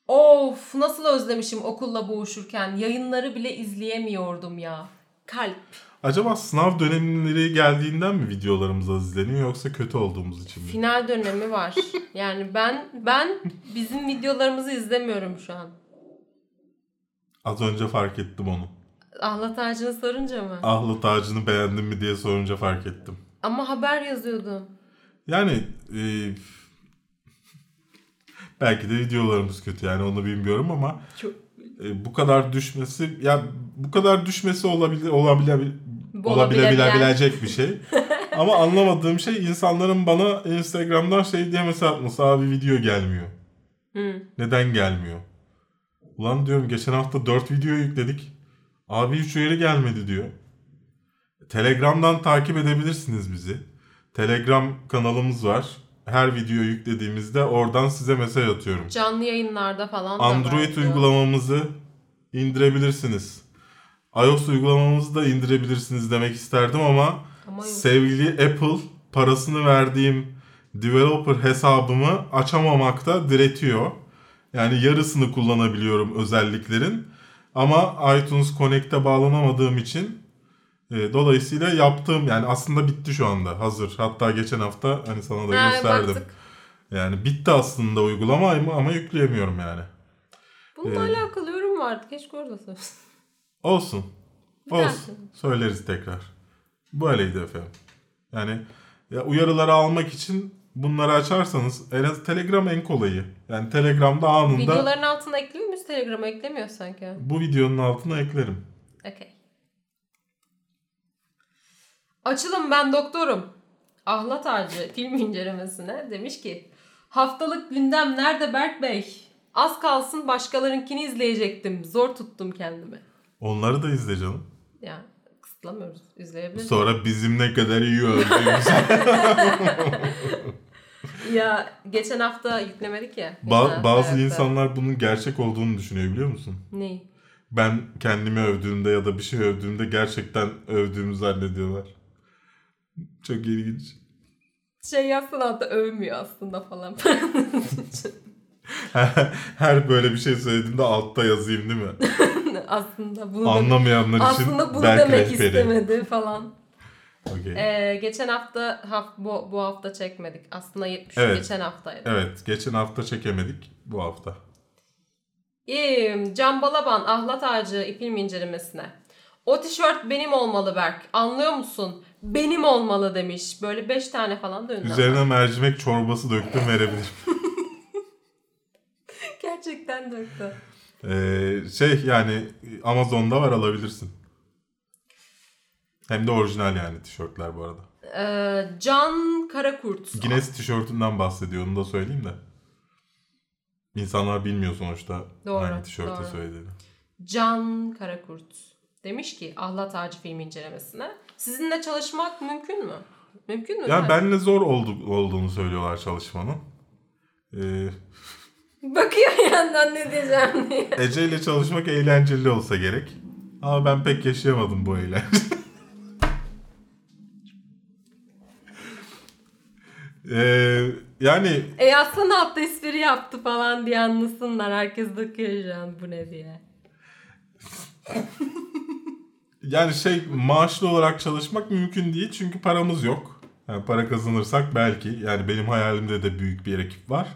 S1: Of nasıl özlemişim okulla boğuşurken yayınları bile izleyemiyordum ya. Kalp.
S2: Acaba sınav dönemleri geldiğinden mi videolarımız az izleniyor yoksa kötü olduğumuz için mi?
S1: Final dönemi var. Yani ben ben bizim videolarımızı izlemiyorum şu an.
S2: Az önce fark ettim onu.
S1: Ahlat ağacını sorunca mı?
S2: Ahlat ağacını beğendin mi diye sorunca fark ettim.
S1: Ama haber yazıyordum.
S2: Yani e, belki de videolarımız kötü yani onu bilmiyorum ama
S1: Çok
S2: e, bu kadar düşmesi ya bu kadar düşmesi olabilir olabilir
S1: Bu
S2: olabilebilecek bir şey. ama anlamadığım şey insanların bana Instagram'dan şey diye mesaj atması abi video gelmiyor.
S1: Hı.
S2: Neden gelmiyor? Ulan diyorum geçen hafta 4 video yükledik. Abi hiç uyarı gelmedi diyor. Telegram'dan takip edebilirsiniz bizi. Telegram kanalımız var. Her video yüklediğimizde oradan size mesaj atıyorum.
S1: Canlı yayınlarda falan da
S2: Android uygulamamızı indirebilirsiniz. iOS uygulamamızı da indirebilirsiniz demek isterdim ama
S1: Ama
S2: sevgili Apple parasını verdiğim developer hesabımı açamamakta diretiyor. Yani yarısını kullanabiliyorum özelliklerin. Ama iTunes Connect'e bağlanamadığım için e, dolayısıyla yaptığım yani aslında bitti şu anda hazır. Hatta geçen hafta hani sana da
S1: Ha,
S2: gösterdim.
S1: baktık.
S2: Yani bitti aslında uygulama ama, ama yükleyemiyorum yani.
S1: Bununla
S2: Ee,
S1: alakalı yorum vardı. Keşke orada söylesin.
S2: Olsun.
S1: Bir
S2: Olsun.
S1: dahaki.
S2: Söyleriz tekrar. Böyleydi efendim. Yani ya uyarıları almak için bunları açarsanız en az Telegram en kolayı. Yani Telegram'da anında
S1: Videoların altına ekliyor muyuz? Telegram'a eklemiyor sanki.
S2: bu videonun altına eklerim.
S1: Okey. Açılım ben doktorum. Ahlat Ağacı film incelemesine demiş ki Haftalık gündem nerede Berk Bey? Az kalsın başkalarınkini izleyecektim. Zor tuttum kendimi.
S2: Onları da izle canım.
S1: Yani kısıtlamıyoruz. İzleyebiliriz.
S2: Sonra bizim ne kadar iyi öldüğümüzü.
S1: Ya geçen hafta yüklemedik ya.
S2: Ba- bazı
S1: evet.
S2: insanlar bunun gerçek olduğunu düşünüyor biliyor musun?
S1: Neyi?
S2: Ben kendimi övdüğümde ya da bir şey övdüğümde gerçekten övdüğümü zannediyorlar. Çok ilginç.
S1: Şey yazsana hatta övmüyor aslında falan.
S2: Her böyle bir şey söylediğimde altta yazayım değil mi?
S1: aslında bunu
S2: Anlamayanlar için
S1: aslında bunu demek
S2: rehberi.
S1: istemedi falan.
S2: Okey.
S1: Ee, geçen hafta haf, bu, bu hafta çekmedik. Aslında 70
S2: Evet.
S1: geçen haftaydı.
S2: Evet, geçen hafta çekemedik. Bu hafta.
S1: İyiyim. Can Balaban Ahlat Ağacı film incelemesine. O tişört benim olmalı Berk. Anlıyor musun? Benim olmalı demiş. Böyle 5 tane falan da
S2: Üzerine
S1: var.
S2: mercimek çorbası döktüm verebilirim.
S1: Gerçekten döktü.
S2: Ee, şey yani Amazon'da var alabilirsin. Hem de orijinal yani tişörtler bu arada.
S1: Ee, Can Karakurt.
S2: Guinness tişörtünden bahsediyor onu da söyleyeyim de. İnsanlar bilmiyor sonuçta
S1: Doğru,
S2: hangi tişörtü
S1: doğru.
S2: söylediğini.
S1: Can Karakurt. Demiş ki Ahlat Ağacı film incelemesine. Sizinle çalışmak mümkün mü? Mümkün mü?
S2: Ya
S1: Berk?
S2: benle zor oldu, olduğunu söylüyorlar çalışmanın. Ee,
S1: Bakıyor yandan ne diyeceğim diye.
S2: Ece ile çalışmak eğlenceli olsa gerek. Ama ben pek yaşayamadım bu eğlence. Ee, yani
S1: E yazsana altta espri yaptı falan diye anlasınlar. Herkes bakıyor şu an bu ne diye.
S2: yani şey maaşlı olarak çalışmak mümkün değil çünkü paramız yok. Yani para kazanırsak belki yani benim hayalimde de büyük bir ekip var.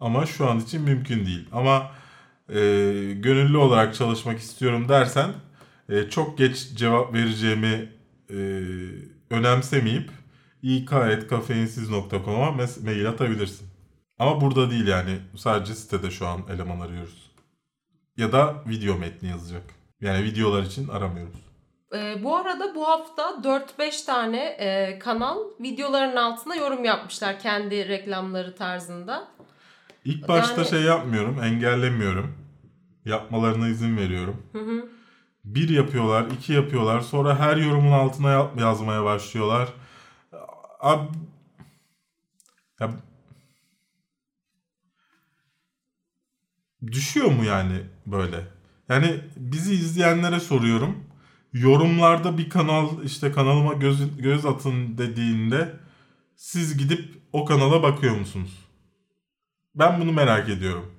S2: Ama şu an için mümkün değil. Ama e, gönüllü olarak çalışmak istiyorum dersen e, çok geç cevap vereceğimi e, önemsemeyip ik.kafeinsiz.com'a mail atabilirsin. Ama burada değil yani. Sadece sitede şu an eleman arıyoruz. Ya da video metni yazacak. Yani videolar için aramıyoruz.
S1: Ee, bu arada bu hafta 4-5 tane e, kanal videoların altına yorum yapmışlar kendi reklamları tarzında.
S2: İlk başta
S1: Yani-
S2: şey yapmıyorum, engellemiyorum. Yapmalarına izin veriyorum.
S1: Hı hı.
S2: Bir yapıyorlar, iki yapıyorlar. Sonra her yorumun altına ya- yazmaya başlıyorlar. Abi... Ya... Düşüyor mu yani böyle? Yani bizi izleyenlere soruyorum. Yorumlarda bir kanal işte kanalıma göz, göz atın dediğinde siz gidip o kanala bakıyor musunuz? Ben bunu merak ediyorum.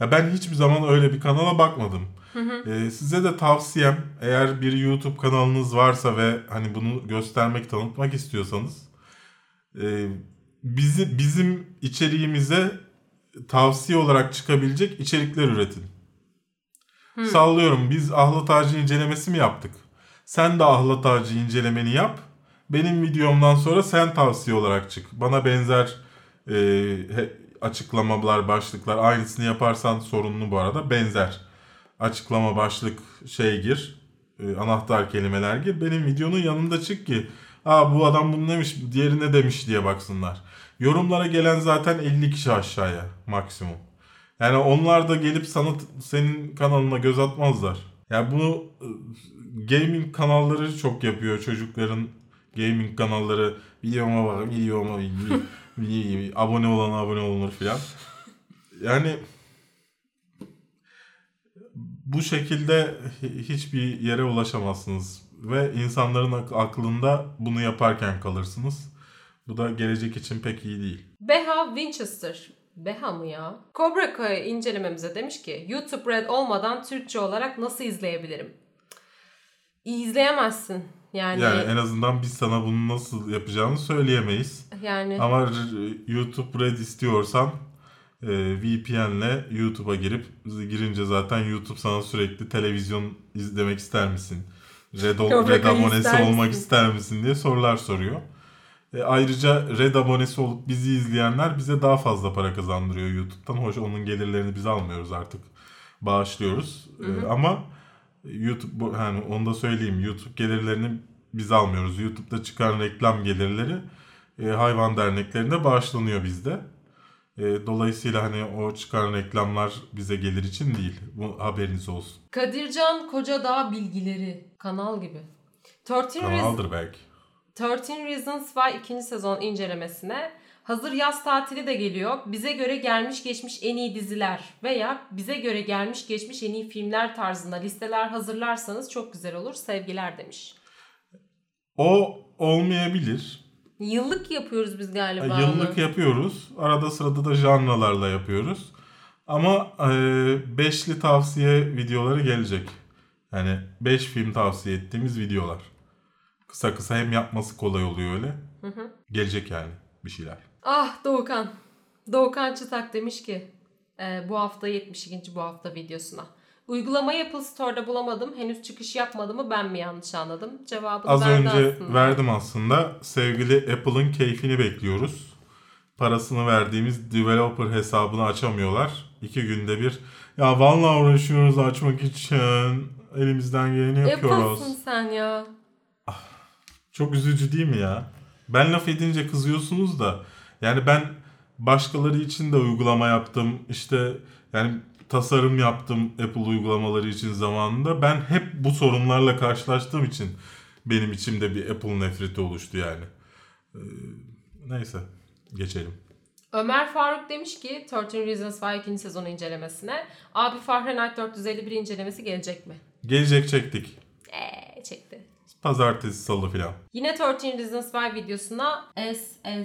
S2: Ya ben hiçbir zaman öyle bir kanala bakmadım. Ee, size de tavsiyem eğer bir YouTube kanalınız varsa ve hani bunu göstermek, tanıtmak istiyorsanız e, bizi bizim içeriğimize tavsiye olarak çıkabilecek içerikler üretin. Sallıyorum biz ahlat ağacı incelemesi mi yaptık? Sen de ahlat ağacı incelemeni yap. Benim videomdan sonra sen tavsiye olarak çık. Bana benzer e, he- açıklamalar, başlıklar aynısını yaparsan sorunlu bu arada. Benzer açıklama, başlık, şey gir. e, anahtar kelimeler gir. Benim videonun yanında çık ki Aa bu adam bunu demiş, diğeri ne demiş diye baksınlar. Yorumlara gelen zaten 50 kişi aşağıya maksimum. Yani onlar da gelip sana senin kanalına göz atmazlar. Yani bunu e, gaming kanalları çok yapıyor çocukların gaming kanalları videoma bak videoma vi- vi- abone olan abone olunur filan. Yani bu şekilde hi- hiçbir yere ulaşamazsınız ve insanların ak- aklında bunu yaparken kalırsınız. Bu da gelecek için pek iyi değil.
S1: Beha Winchester. Beha mı ya? Cobra Kai incelememize demiş ki YouTube Red olmadan Türkçe olarak nasıl izleyebilirim? İzleyemezsin. Yani
S2: Yani
S1: yani,
S2: en azından biz sana bunu nasıl yapacağını söyleyemeyiz. Ama r- YouTube Red istiyorsan e, VPN'le YouTube'a girip girince zaten YouTube sana sürekli televizyon izlemek ister misin? Red, Red abonesi
S1: ister
S2: olmak ister misin diye sorular soruyor. E, ayrıca Red abonesi olup bizi izleyenler bize daha fazla para kazandırıyor YouTube'dan. Hoş onun gelirlerini biz almıyoruz artık. Bağışlıyoruz. E, ama YouTube bu- hani onu da söyleyeyim. YouTube gelirlerini biz almıyoruz. YouTube'da çıkan reklam gelirleri e, hayvan derneklerine bağışlanıyor bizde. E, dolayısıyla hani o çıkan reklamlar bize gelir için değil. Bu haberiniz olsun.
S1: Kadircan Kocadağ bilgileri kanal gibi. 13, Reasons,
S2: Kanaldır belki.
S1: 13 Reasons Why ikinci sezon incelemesine hazır yaz tatili de geliyor. Bize göre gelmiş geçmiş en iyi diziler veya bize göre gelmiş geçmiş en iyi filmler tarzında listeler hazırlarsanız çok güzel olur. Sevgiler demiş.
S2: O olmayabilir.
S1: Yıllık yapıyoruz biz galiba.
S2: Yıllık
S1: onu.
S2: yapıyoruz. Arada sırada da janralarla yapıyoruz. Ama e, beşli tavsiye videoları gelecek. Yani 5 film tavsiye ettiğimiz videolar. Kısa kısa hem yapması kolay oluyor öyle. Gelecek yani bir şeyler.
S1: Ah Doğukan. Doğukan Çıtak demiş ki e, bu hafta 72. bu hafta videosuna. Uygulamayı Apple Store'da bulamadım. Henüz çıkış yapmadı mı ben mi yanlış anladım? Cevabını
S2: Az
S1: verdi
S2: önce
S1: aslında.
S2: verdim aslında. Sevgili Apple'ın keyfini bekliyoruz. Parasını verdiğimiz developer hesabını açamıyorlar. İki günde bir. Ya vallahi uğraşıyoruz açmak için. Elimizden geleni yapıyoruz.
S1: Apple'sın sen ya.
S2: Çok üzücü değil mi ya? Ben laf edince kızıyorsunuz da. Yani ben başkaları için de uygulama yaptım. İşte yani tasarım yaptım Apple uygulamaları için zamanında. Ben hep bu sorunlarla karşılaştığım için benim içimde bir Apple nefreti oluştu yani. Ee, neyse geçelim.
S1: Ömer Faruk demiş ki 13 Reasons Why ikinci sezon incelemesine. Abi Fahrenheit 451 incelemesi gelecek mi?
S2: Gelecek çektik.
S1: Eee.
S2: Pazartesi, salı filan.
S1: Yine 13 Reasons Why videosuna S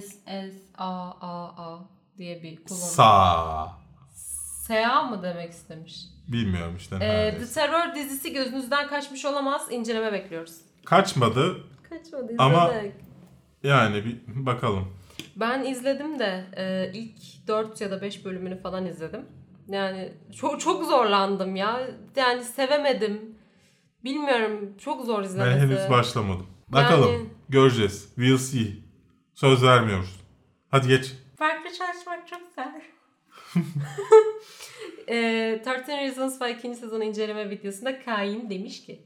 S1: S S A A A diye bir kullanım.
S2: Sa.
S1: Sea mı demek istemiş?
S2: Bilmiyorum işte.
S1: Ee. The Terror dizisi gözünüzden kaçmış olamaz. İnceleme bekliyoruz.
S2: Kaçmadı.
S1: Kaçmadı
S2: Ama-
S1: izledik.
S2: Yani bir bakalım.
S1: Ben izledim de e, ilk 4 ya da 5 bölümünü falan izledim. Yani çok çok zorlandım ya. Yani sevemedim. Bilmiyorum çok zor
S2: Ben
S1: izlemesi.
S2: henüz başlamadım. Bakalım.
S1: Yani-
S2: Göreceğiz. We'll see. Söz vermiyoruz. Hadi geç.
S1: Farklı çalışmak çok güzel. e, 13 Reasons Why ikinci sezon inceleme videosunda Kain demiş ki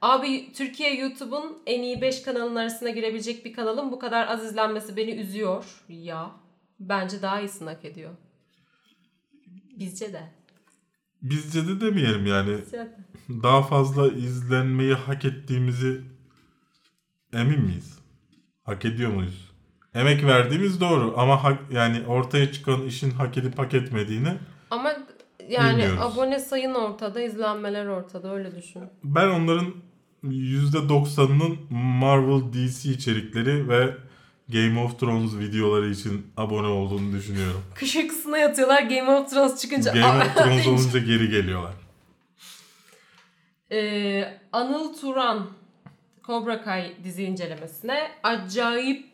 S1: Abi Türkiye YouTube'un en iyi 5 kanalın arasına girebilecek bir kanalın bu kadar az izlenmesi beni üzüyor. Ya bence daha iyisini hak ediyor. Bizce de.
S2: Bizce de demeyelim yani. Daha fazla izlenmeyi hak ettiğimizi emin miyiz? Hak ediyor muyuz? Emek verdiğimiz doğru ama hak, yani ortaya çıkan işin hak edip hak etmediğini
S1: Ama yani
S2: Bilmiyoruz.
S1: abone sayın ortada, izlenmeler ortada öyle düşün.
S2: ben onların %90'ının Marvel DC içerikleri ve Game of Thrones videoları için abone olduğunu düşünüyorum.
S1: Kış uykusuna yatıyorlar Game of Thrones çıkınca.
S2: Game of Thrones olunca geri geliyorlar.
S1: Ee, Anıl Turan Cobra Kai dizi incelemesine acayip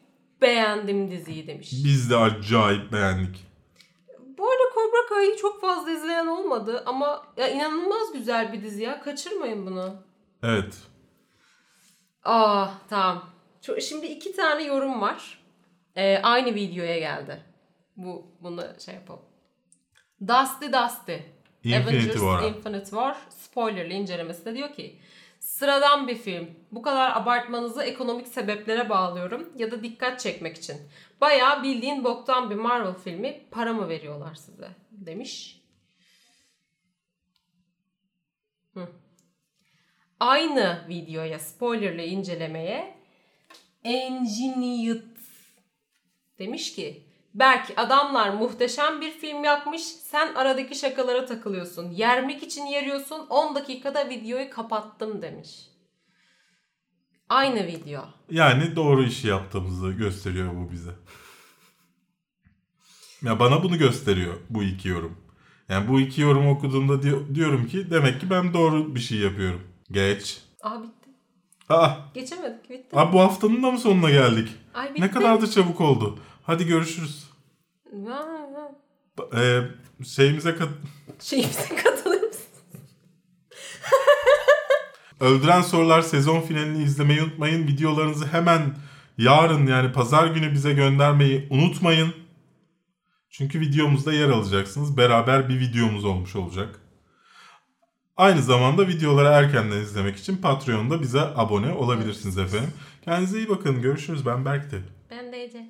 S1: beğendim diziyi demiş.
S2: Biz de acayip beğendik.
S1: Bu arada Cobra Kai'yi çok fazla izleyen olmadı ama ya inanılmaz güzel bir dizi ya. Kaçırmayın bunu.
S2: Evet.
S1: Aa tamam. Şimdi iki tane yorum var. Ee, aynı videoya geldi. Bu bunu şey yapalım. Dusty Dusty.
S2: Infinity
S1: Avengers
S2: War.
S1: Infinite War spoilerlı incelemesinde diyor ki Sıradan bir film. Bu kadar abartmanızı ekonomik sebeplere bağlıyorum ya da dikkat çekmek için. Bayağı bildiğin boktan bir Marvel filmi para mı veriyorlar size demiş. Hı. Aynı videoya spoilerlı incelemeye Engineered demiş ki Berk adamlar muhteşem bir film yapmış. Sen aradaki şakalara takılıyorsun. Yermek için yeriyorsun. 10 dakikada videoyu kapattım demiş. Aynı video.
S2: Yani doğru işi yaptığımızı gösteriyor bu bize. Ya bana bunu gösteriyor bu iki yorum. Yani bu iki yorum okuduğumda di- diyorum ki demek ki ben doğru bir şey yapıyorum. Geç.
S1: Bitti.
S2: Aa,
S1: Geçemedik bitti.
S2: abi bu haftanın da mı sonuna geldik?
S1: Ay bitti.
S2: Ne kadar da çabuk oldu. Hadi görüşürüz.
S1: Ha, ha.
S2: Ee, şeyimize kat...
S1: Şeyimize katılır mısın?
S2: Öldüren Sorular sezon finalini izlemeyi unutmayın. Videolarınızı hemen yarın yani pazar günü bize göndermeyi unutmayın. Çünkü videomuzda yer alacaksınız. Beraber bir videomuz olmuş olacak. Aynı zamanda videoları erkenden izlemek için Patreon'da bize abone olabilirsiniz efendim. Kendinize iyi bakın. Görüşürüz. Ben Berk'ti.
S1: Ben de Ece.